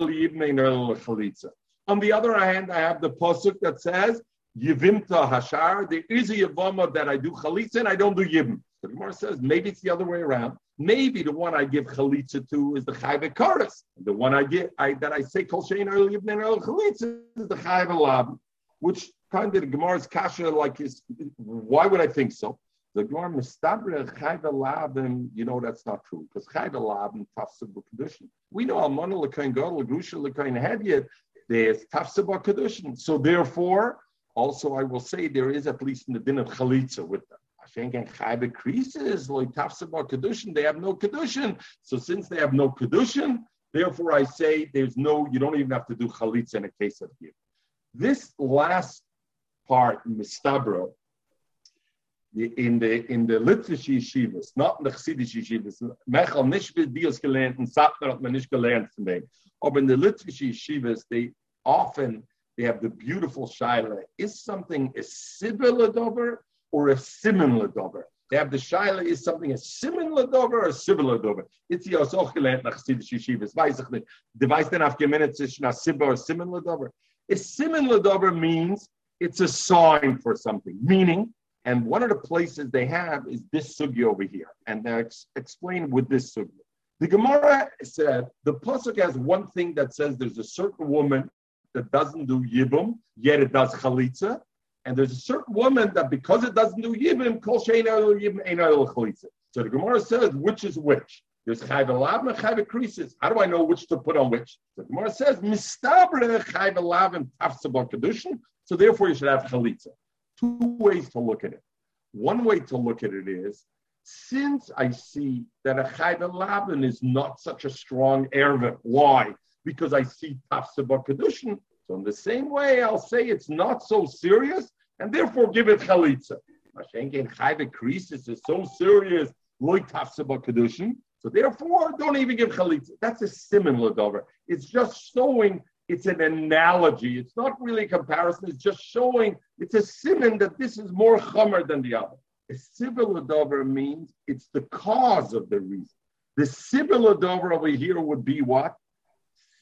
chalitza. On the other hand, I have the pasuk that says yivimta hashar. There is a yavama that I do chalitza and I don't do yibim. The Gemara says maybe it's the other way around. Maybe the one I give chalitza to is the chayve karas. The one I get I, that I say kol shein early ibn chalitza is the chayve lab, which kind of the Gemara's kasha like is. Why would I think so? The Gemara mistabre chayve lab, and you know that's not true because chayve lab and tafsibul kedushin. We know almana lekain gadol grusha lekain hedyet. There's tafsibul kedushin. So therefore, also I will say there is at least in the din of chalitza with them. They have no kedushin. So since they have no kedushin, therefore I say there's no. You don't even have to do chalitza in a case of gift. This last part, mistabro, in the in the Litvische yeshivas, not in the Chassidish yeshivas. Mechal nicht mit Dios gelernt und Satmer hat man gelernt in the Litvische yeshivas, they often they have the beautiful shaila. Is something a similar dover or a similar dover. They have the shaila is something a similar dover or a similar dover. It's the auch gelernt nach Chassidish Yeshivas. Weiß ich nicht. Du weißt denn auf gemeint a similar or similar dover. A similar dover means it's a sign for something. Meaning, and one of the places they have is this sugi over here. And they ex- explain with this sugi. The Gemara said the pasuk has one thing that says there's a certain woman that doesn't do yibum, yet it does chalitza, and there's a certain woman that because it doesn't do yibum, kol yibum chalitza. So the Gemara says which is which. There's chayv alav and chayv creases. How do I know which to put on which? So the Gemara says mistabre chayv alav and tafsabah kedushin. So therefore you should have chalitza. Two ways to look at it. One way to look at it is since I see that a chayv alav is not such a strong erva. Why? Because I see tafsabah kedushin. So in the same way, I'll say it's not so serious, and therefore give it chalitza. Mashenken chayv creases is so serious, loy tafsabah kedushin. So therefore, don't even give chalitza. That's a similar dover. It's just showing. It's an analogy. It's not really a comparison. It's just showing. It's a simon that this is more chomer than the other. A similar dover means it's the cause of the reason. The similar dover over here would be what?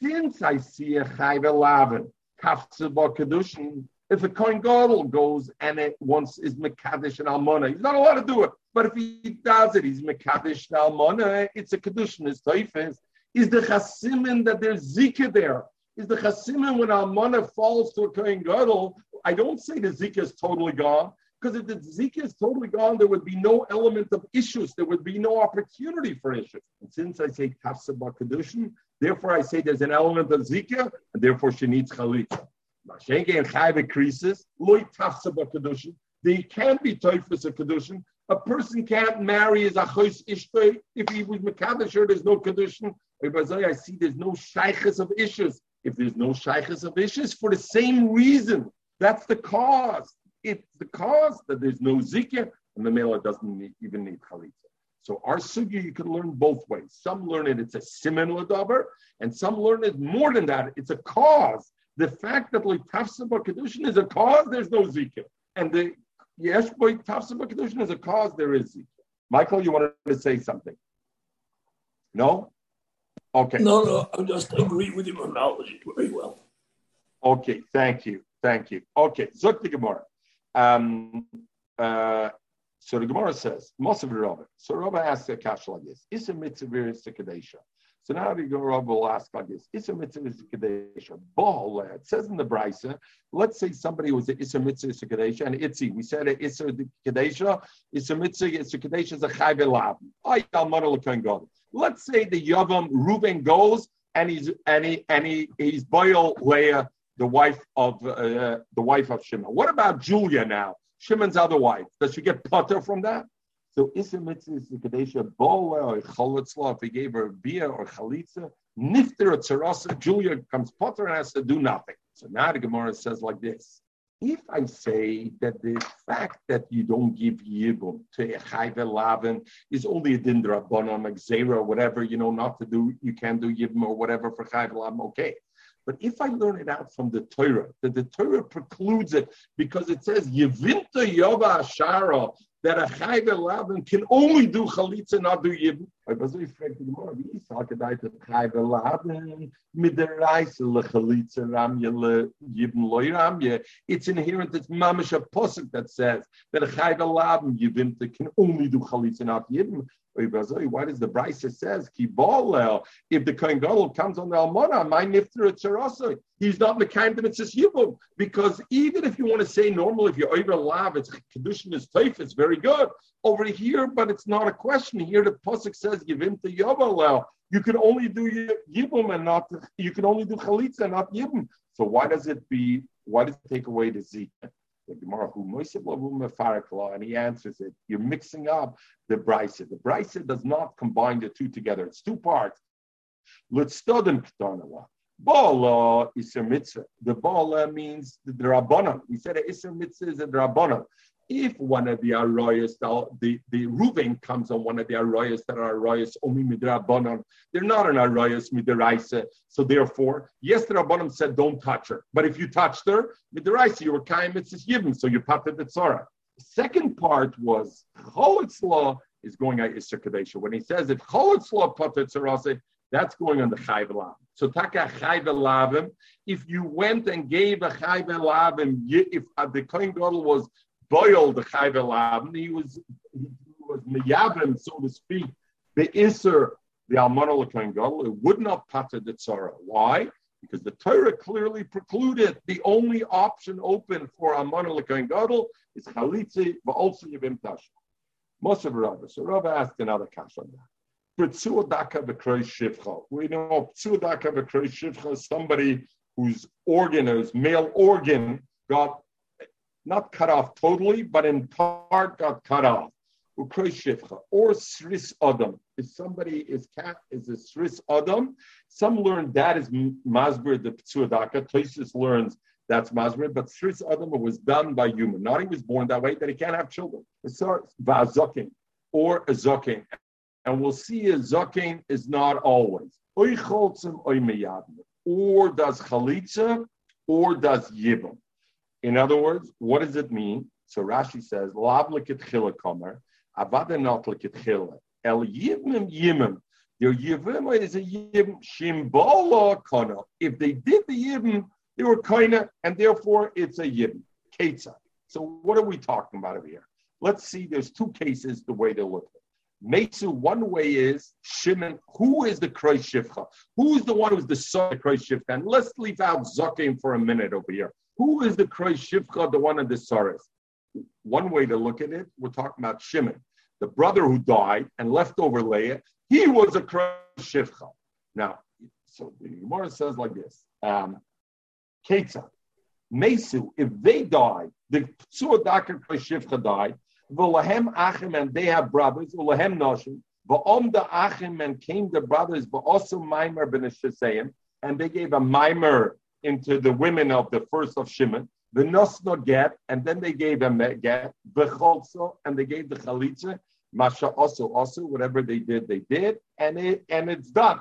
Since I see a chayv elaven, kaftzeba kedushin, if a kohen gadol goes and it once is mekadesh and almona, he's not allowed to do it. But if he does it, he's mekadesh and almona. It's a kedushin. His toifes is the chasimin that there's zika there. Is the chasimin when almona falls to a kohen gadol? I don't say the zika is totally gone because if the zika is totally gone, there would be no element of issues. There would be no opportunity for issues. And since I say tafsaba kedushin, therefore I say there's an element of zika, and therefore she needs chalitza. Mashenke and chayve creases, loy tafsaba kedushin. They can be toifus of kedushin. A person can't marry his achos ishtoi if he was mekadosh. There's no kedushin. I see there's no shaykhs of issues. If there's no shaykhs of issues, for the same reason, that's the cause. It's the cause that there's no zikr, and the male doesn't need, even need chalitza. So our sugya you can learn both ways. Some learn it; it's a simen ladaber, and some learn it more than that. It's a cause. The fact that like tafsaba kedushin is a cause, there's no zikr, and the yes boy tafsaba kedushin is a cause, there is zikr. Michael, you wanted to say something? No. Okay. No, no, I just agree with your analogy very well. Okay, thank you, thank you. Okay, Zuk the Gemara. Um, uh, so the Gemara says, Mosav Rabba. So Rabba asks a kasha like this: Is a mitzvah kadesha? So now the Gemara will ask like this: Is a mitzvah kadesha? Ball. It says in the Brisa. Let's say somebody was a Issa mitzvah is kadesha and itzi. We said a Issa kadesha. Issa mitzvah Issa kadesha is a chayv god. Let's say the Yavam Reuben goes and he's and he and he he's boil Leah the wife of uh, the wife of Shimon. What about Julia now? Shimon's other wife. Does she get putter from that? So Issa mitzvah kadesha bola or cholitzla if he gave her beer or chalitza. Nifter or tzarasa, Julia comes putter and has to do nothing. So now the Gemara says like this. If I say that the fact that you don't give yibum to a chayve lavin is only a dindra bonon, like whatever, you know, not to do, you can do yibum or whatever for chayve lavin, okay. But if I learn it out from the Torah, that the Torah precludes it because it says Yevinta Yova Ashara that a Chayve Lavin can only do Chalitza, not do Yibn. I was very frank to the more. Wie ist halt gedeit das Chayve Lavin mit der Reise le Chalitza Ramye le Yibn loy Ramye. It's inherent. It's mamish a posuk that says that a Chayve Lavin Yevinta can only do Chalitza, not Yibn. Why does the Brisa says If the Kohen Gadol comes on the Almana, my nifter tzarasa, he's not the kind of mitzvah yibum. Because even if you want to say normal, if you're over lav, it's kedushin is taif, it's very good over here, but it's not a question. Here the pasuk says Yivim to Yavalel. You can only do yibum and not you can only do chalitza and not yibum. So why does it be? Why does it take away the zika? and he answers it. You're mixing up the brisa. The brisa does not combine the two together. It's two parts. Bala is a mitzvah. The bala means the drabanan. We said a isra mitzvah is a drabanan if one of the arroyas, the, the Ruven comes on one of the arroyas that are arroyas only midrabanan, they're not an arroyas midraisa. So therefore, yes, the rabbanim said don't touch her. But if you touched her, midraisa, you were kaim mitzvah yibim, so you pated the tzara. Second part was cholitzla is going at Isser Kadesha. When he says if cholitzla pated tzarase, that's going on the chayv So taka chayv lavim. If you went and gave a chayv lavim, if uh, the kohen gadol was boil the chayv He was he was miyabim, so to speak, the iser the Almana L'Kohen Gadol, it would not pater the tzara. Why? Because the Torah clearly precluded the only option open for Almana L'Kohen Gadol is Chalitzi, also Yevim Tasha. Most of Rabba. So Rabba asked another question on that. We know Tzuadaka B'Kroy Shivcha is somebody whose organ, whose male organ, got not cut off totally, but in part got cut off. Or Sris Adam. If somebody is cat is a Sris Adam, some learn that is Masber the Ptsuadaka. Tosis learns that's Masber, but Sris Adam was done by human. Not he was born that way, that he can't have children. It's or a Zokin. And we'll see a Zokin is not always. Or does Chalitza or does Yibam. In other words, what does it mean? So Rashi says, Lav lekitchila komer. El yivmim yimim. Their yivim is a yivim shimbola kana. If they did the yivim, they were kind and therefore it's a yivim. Ketza. So what are we talking about over here? Let's see, there's two cases the way they look at one way is Shimon. Who is the Christ Shivcha? Who's the one who's the son of Christ Shivcha? And let's leave out Zakim for a minute over here. Who is the Christ Shivcha, the one of the Saras? One way to look at it, we're talking about Shimon, the brother who died and left over Leah. He was a Christ Shivcha. Now, so the Gemara says like this: um, Ketzah, Mesu, if they died, the Psuadaka Christ Shivcha died. V'lahem achim, and they have brothers. V'lahem noshim. V'om the achim, and came the brothers. But also Maimer ben and they gave a mimer into the women of the first of Shimon, the nosno get, and then they gave them a get, the and they gave the chalitza, masha also also, whatever they did, they did, and it and it's done.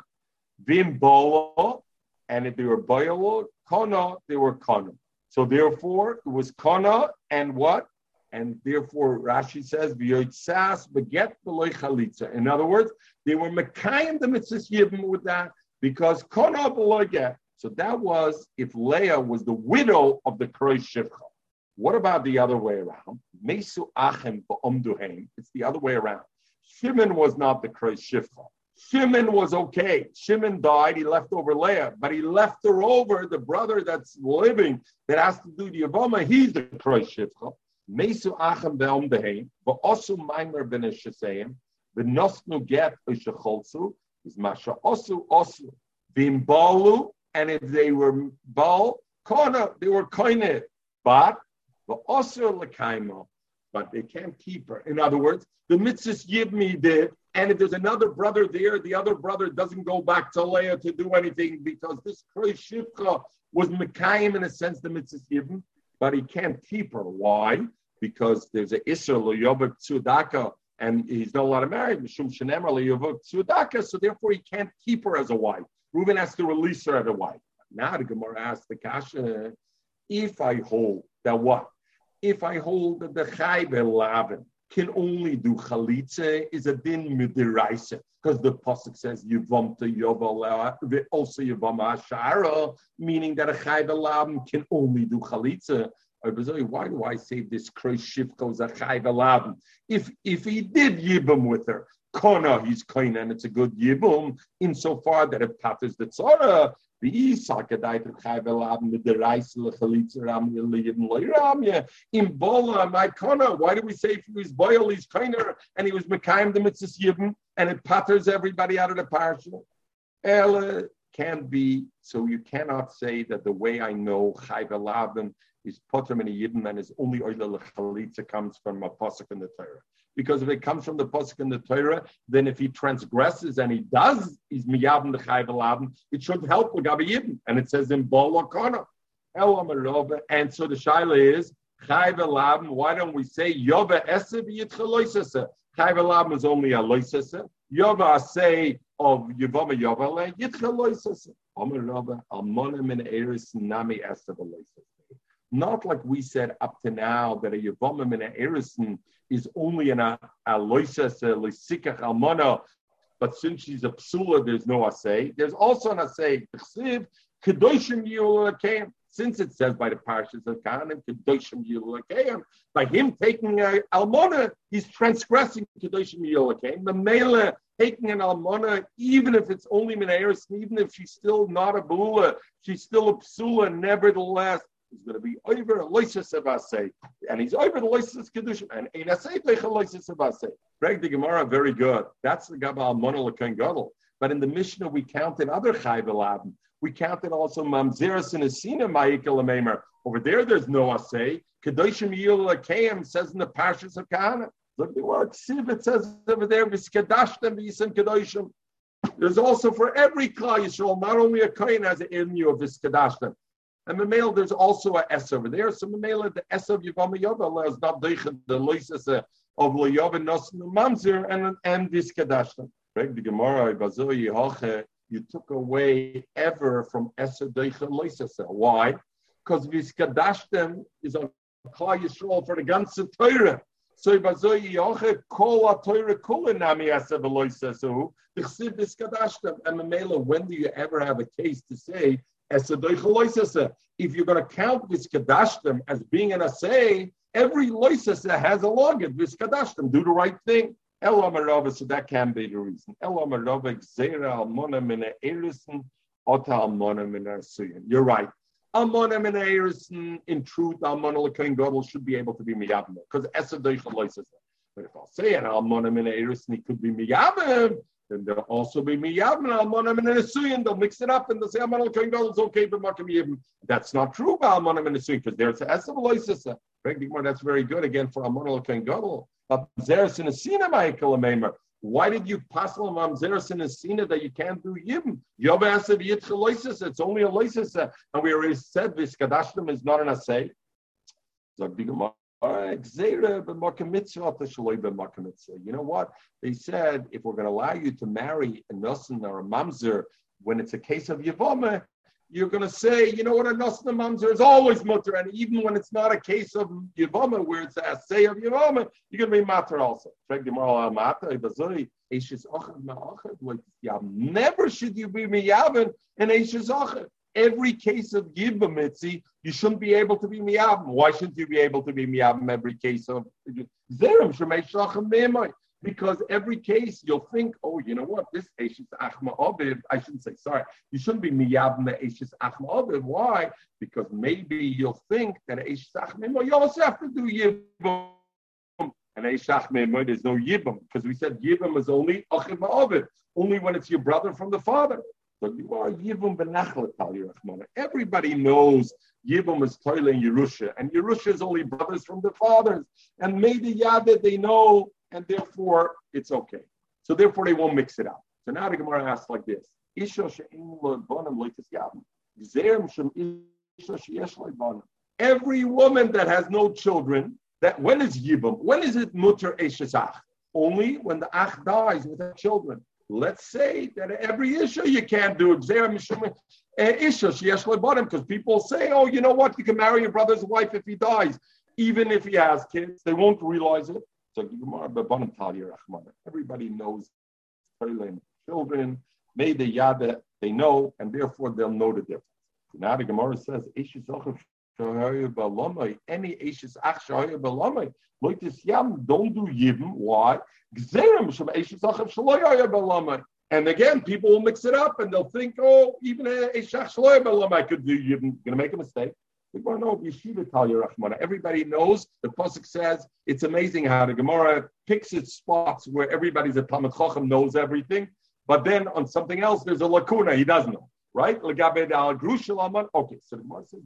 Vim bolo, and if they were boyolo, kona, they were kona. So therefore, it was kona and what? And therefore, Rashi says, "V'yotzas beget beloy chalitza." In other words, they were mekayim the mitzvah with that because kona beloy get. So that was if Leah was the widow of the Kroy Shivcha. What about the other way around? Mesu Achem Ba'omduhem. It's the other way around. Shimon was not the Kroy Shivcha. Shimon was okay. Shimon died. He left over Leah, but he left her over the brother that's living that has to do the Yavama. He's the Kroy Shivcha. Mesu Achem Ba'omduhem. But also Maimer Ben. The Nosnu Get Ushacholsu is Masha Osu Osu. Bimbalu and if they were bal kona, they were koine, but but also lekaima, but they can't keep her. In other words, the mitzvah yibmi did, and if there's another brother there, the other brother doesn't go back to Leah to do anything because this Shivcha was mekayim in a sense the mitzvah yibmi, but he can't keep her. Why? Because there's a isra lo tzudaka, and he's not allowed to marry mishum shenemar lo tzudaka, so therefore he can't keep her as a wife. Reuben has to release her as a wife. Now the Gemara asks the Kasha, if I hold that what? If I hold that the Chaybe Lavan can only do chalitza is a din midiraisa because the pasuk says yivam to yoval also yivam ashara, meaning that a chayv labim can only do chalitza. Why do I say this Kreis Shivko is a chayv labim? If if he did yibam with her, Kona, he's kind and it's a good yibum insofar that it patters the tzara. The Isakadait Chayvel with the Reis Lechalitza Ram Yibum Loiramya. In Bola, my Kona, why do we say if he was boil, he's kinder and he was Mekayim the Mitzvah Yibum and it patters everybody out of the parsha? Ella can't be, so you cannot say that the way I know Chayvel is Potter and Yibum and is only Oila Lechalitza comes from a Pasuk in the Torah because if it comes from the pasuk in the Torah, then if he transgresses and he does, he's miyavim the chayv it should help Gabi Yidden. And it says in Bol Kana. And so the shaila is chayv Why don't we say yova esev yitchaloisese? Chayv alabim is only a loisese. Yova say of yivama yova le yitchaloisese. Amar Rabba almona min eris nami esev not like we said up to now that a Yavamim and a Erison is only an Aloisas, a Lysikach Almana, but since she's a Psula, there's no Asay. There's also an Asay. Kedoshim since it says by the parshas of Kahanim, Kedoshim Yilakayim, by him taking a almona, he's transgressing Kedoshim Yilakayim. The mele taking an almona, even if it's only minaris, even if she's still not a bula, she's still a psula, nevertheless, he's going to be over loisus avase, and he's over the loisus kedushim, and ein asay leicha loisus avase. Greg the Gemara, very good. That's the gabal almona lekan gadol. But in the Mishnah, we counted other chayveladim. We counted also mamzeres and asina ma'ikil Over there, there's no asay. Kedoshim yil says in the parshas of Kahana. Look at word it says over there, Viskadashtem Visim Kedoshim. There's also for every Klal Yisrael, not only a Kohen has an Irnu of Viskadashtem. And the Mamela, there's also a S over there. So the Mamela, the S of Yavam Yava is not the Loises uh, of Loyav and Nosim Mamzer and and Viskadashtem. Greg the Gemara, Bazoyi Hoche, you took away ever from Eser Deicha Loises. Why? Because Viskadashtem is on Klal Yisrael for the ganze Torah. So bazoy yoche kol atoyre kol nami aseveloy sesu. The chsiv is kadashtem. And Mamela, when do you ever have a case to say If you're going to count this kadashtem as being an assay, every loisese has a login. This kadashtem, do the right thing. Amarava, so that can be the reason. Amarava, Gzera Almona Mina Erison, Ota Almona Mina You're right. Almonim and Erison, in truth, Almona Lekain Gadol should be able to be Miyabim, because Esav Deichel But if I'll say an Almonim and Erison, he could be Miyabim, then there'll also be Miyabim, Almonim and Esuyin, they'll mix it up and they'll say Almona Lekain Gadol is okay, but Makim Yibim. That's not true about Almonim and Esuyin, because there's Esav Loisasa. That's very good again for Almona Lekain Gadol. But Zeres in a Sinamai Maimer. Why did you pass on mamzeres in a sina that you can't do yibim? Yovasav yitchaloisis. It's only a loisis, uh, and we already said this kadashtim is not an assay. You know what? They said if we're going to allow you to marry a nusin or a mamzer when it's a case of yavama, you're going to say, you know what, a Nasna Mamzer is always mutter, and even when it's not a case of Yavama, where it's a say of Yavama, you're going to be matter also. Never should you be miyavin in Eishes Every case of Yibbamitzi, you shouldn't be able to be miyavin. Why shouldn't you be able to be miyavin every case of Zerim Shemei Shlachim because every case you'll think, oh, you know what, this Eishis Achma Obiv, I shouldn't say, sorry, you shouldn't be Miyabna Eishis Achma Obiv. Why? Because maybe you'll think that Eishis Achma you also have to do Yibum. And Eishis Achma there's no Yibum, because we said Yibum is only Achma Obiv, only when it's your brother from the father. Everybody knows Yibum is Toile and Yerusha, and Yerusha is only brothers from the fathers. And maybe Yadid, they know and therefore it's okay. So therefore they won't mix it up. So now the Gemara asks like this: Every woman that has no children, that when is yibum? When is it mutter eshesach? Only when the ach dies without children. Let's say that every issue you can't do eh, issue because people say, oh, you know what, you can marry your brother's wife if he dies, even if he has kids. They won't realize it. So Everybody knows children, may the yada, they know, and therefore they'll know the difference. Now the Gemara says, any Eishis Ach Shahaya Balamai, Loitis Yam, don't do Yibim. Why? And again, people will mix it up and they'll think, oh, even a Eishach Shaloya Balamai could do Yibim. Going to make a mistake. Want to know Yeshiva Talya Rahmana. Everybody knows the pasuk says it's amazing how the Gemara picks its spots where everybody's a Talmud Chacham knows everything, but then on something else there's a lacuna he doesn't know, right? Okay, so the Gemara says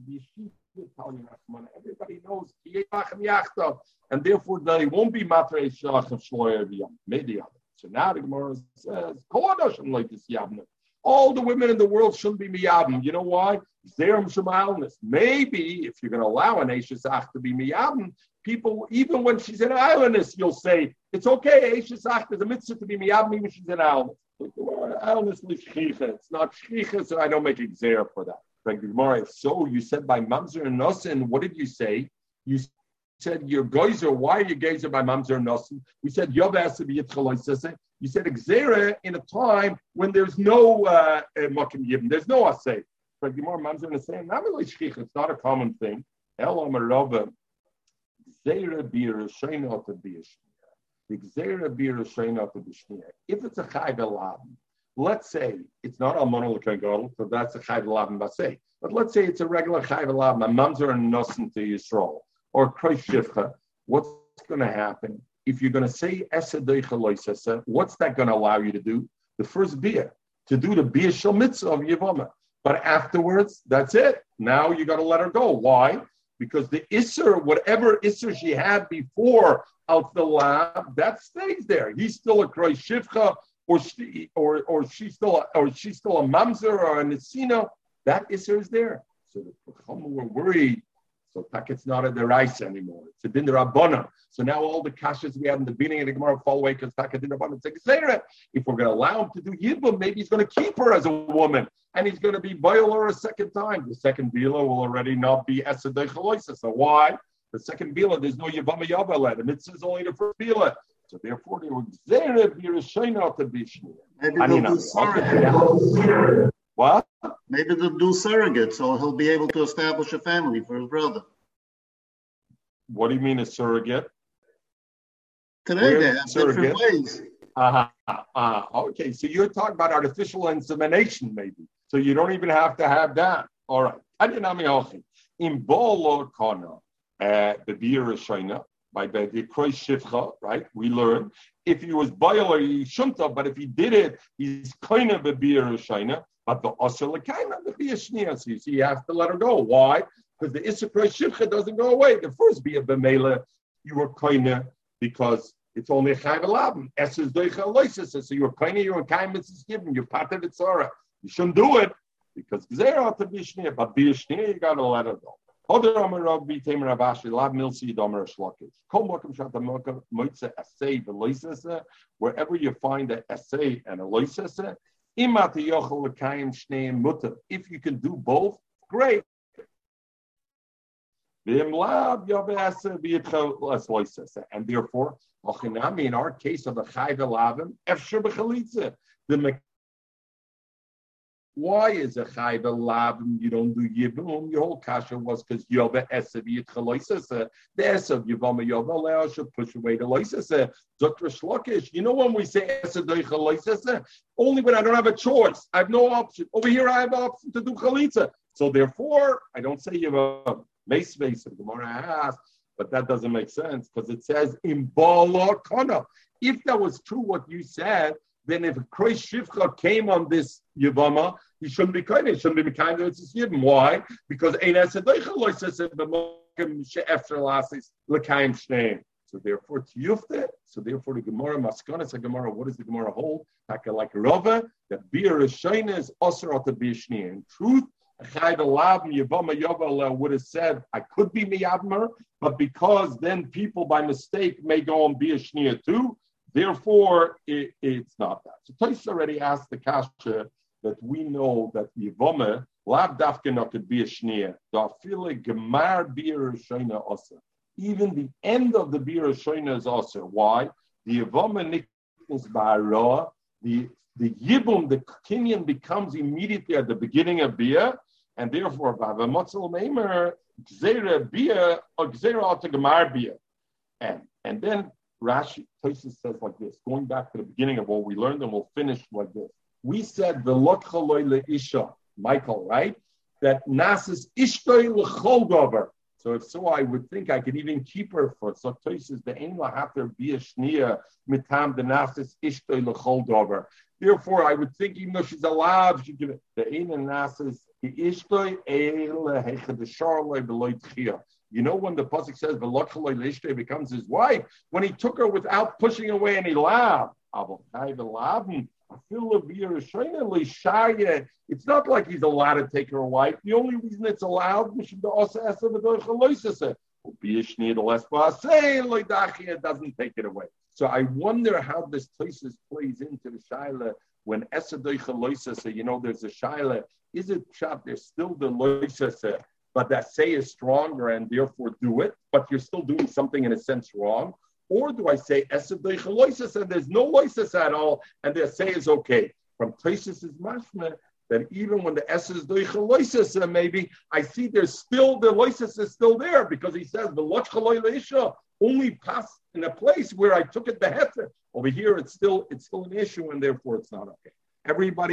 everybody knows and therefore they won't be matre shloyer Maybe So now the Gemara says, all the women in the world shouldn't be miyabim. You know why? Maybe if you're going to allow an Eishesach to be miyabim, people, even when she's an islandess, you'll say, it's okay, Eishesach, there's a mitzvah to be miyabim even she's an islandess. It's not shchicha, so I don't make exer for that. Like Gemara, So you said by mamzer and nosin, what did you say? You said your geyser. Why are you geyser by mamzer and nosin? We said be You said exera in a time when there's no uh, uh makim there's no asay. for Gemara Mamzer and asay. Not really saying, it's not a common thing. El Amar Rava, Zera Bir Shayna be The Zera Bir Shayna to be If it's a Chayv Elam, let's say it's not a Monolithic Gadol, so that's a Chayv Elam Basay. But let's say it's a regular Chayv Elam, a Mamzer and Nosen to Yisrael, or Kreis Shivcha. What's going to happen? If you're going to say what's that going to allow you to do? The first beer, to do the beer shel mitzvah of Yavama. But afterwards, that's it. Now you got to let her go. Why? Because the Isser, whatever Isser she had before out the lab, that stays there. He's still a Kroy Shivcha, or she, or, or she's still, a, or she's still a Mamzer or a Nesina. That Isser is there. So the Chacham were worried so it's not a deraisa anymore. It's a din rabbanon. So now all the kashas we had in the beginning of the Gemara fall away because taka din rabbanon a If we're going to allow him to do yibum, maybe he's going to keep her as a woman, and he's going to be boiler a second time. The second bila will already not be esadei chaloisa. So why? The second bila, there's no yibama yabala. The mitzvah is only the first bila. So therefore, they were zere birashayna to be Maybe they'll do surrogate. What? Maybe they'll do surrogate, so he'll be able to establish a family for his brother. What do you mean a surrogate? Today they have surrogate? different ways. Uh-huh. Uh-huh. Okay, so you're talking about artificial insemination, maybe. So you don't even have to have that. All right. In Bolo Kana, uh, the beer Shaina, by the Kroy Shivcha, right? We learn if he was boiler, he shouldn't have, but if he did it, he's kind of a beer Shaina. But the Osir Lekaina, the Bia Shnia, so you see, you have to let her go. Why? Because the Issachar Shivcha doesn't go away. The first Bia Bemela, you were kind because it's only a Chayv Alabim. Esses Doicha so you were kind you were kind is given, you're part of it, Sarah. You shouldn't do it because Gzera to Bia Shnia, but Bia Shnia, you got to let her go. Other Amar Rabbi Tamer Abashi, Lab Milsi Shlokish. Kol Mokum Shata Veloisese, wherever you find an essay and a loisese, if you can do both, great. And therefore, in our case of the chayv elavim, the why is a chayv labim you don't do yibum? Your whole kasha was because yova esav yitchaloisase. The esav yivama yova leo should push away the loisase. Dr. Shlokish, you know when we say esav doichaloisase? Only when I don't have a choice. I have no option. Over here I have option to do chalitza. So therefore, I don't say yivam. Mace mace, the Gemara has, but that doesn't make sense because it says in kana. If that was true what you said, then if a Kroy Shivcha came on this Yavama, he shouldn't be kind. He shouldn't be kind. It's Yibam. Why? Because Ein Esadoicha says L'kaim Shneim. So therefore, Tiyufte. So therefore, the Gemara Maskanas, a Gemara. What does the Gemara hold? Like like Rava, that beer is shayna is osir at the. In truth, Chayv Elavim Yavama Yavala would have said, I could be miyavmer, but because then people by mistake may go and be a shnia too, Therefore, it, it's not that. So Tais already asked the kasha that we know that Yivome, Lav Dafka could be a Shnia, Dafile Gemar Bir Shoina Osa. Even the end of the Bir Shoina is Osa. Why? The Yivome Niknis Ba'aroa, the the Yibum, the Kenyan becomes immediately at the beginning of Bia, and therefore, Bava Motzal Meimer, Gzera Bia, or Gzera Gemar Bia. And, and then Rashi Tosis says like this, going back to the beginning of what we learned, and we'll finish like this. We said the isha, Michael, right? That Nasis ishtoi l'chol So if so, I would think I could even keep her for so Tosis the ain lahater be a shnia mitam the Nasis ishtoi l'chol. Therefore, I would think even though she's alive, she could the ain and Nasis the ishtoi el hechad the sharloi beloy. You know when the pasuk says "V'lochalei becomes his wife when he took her without pushing away any lab. It's not like he's allowed to take her wife. The only reason it's allowed doesn't take it away. So I wonder how this plays into the shaila when Esadoicha you know, there's a shaila. Is it shot? There's still the loisase but that say is stronger and therefore do it, but you're still doing something in a sense wrong? Or do I say Esav and there's no loises at all, and the say is okay? From Tosis is mashma that even when the S is doichaloisis, uh, maybe I see there's still the loisis is still there because he says the only passed in a place where I took it the Over here, it's still it's still an issue, and therefore it's not okay. Everybody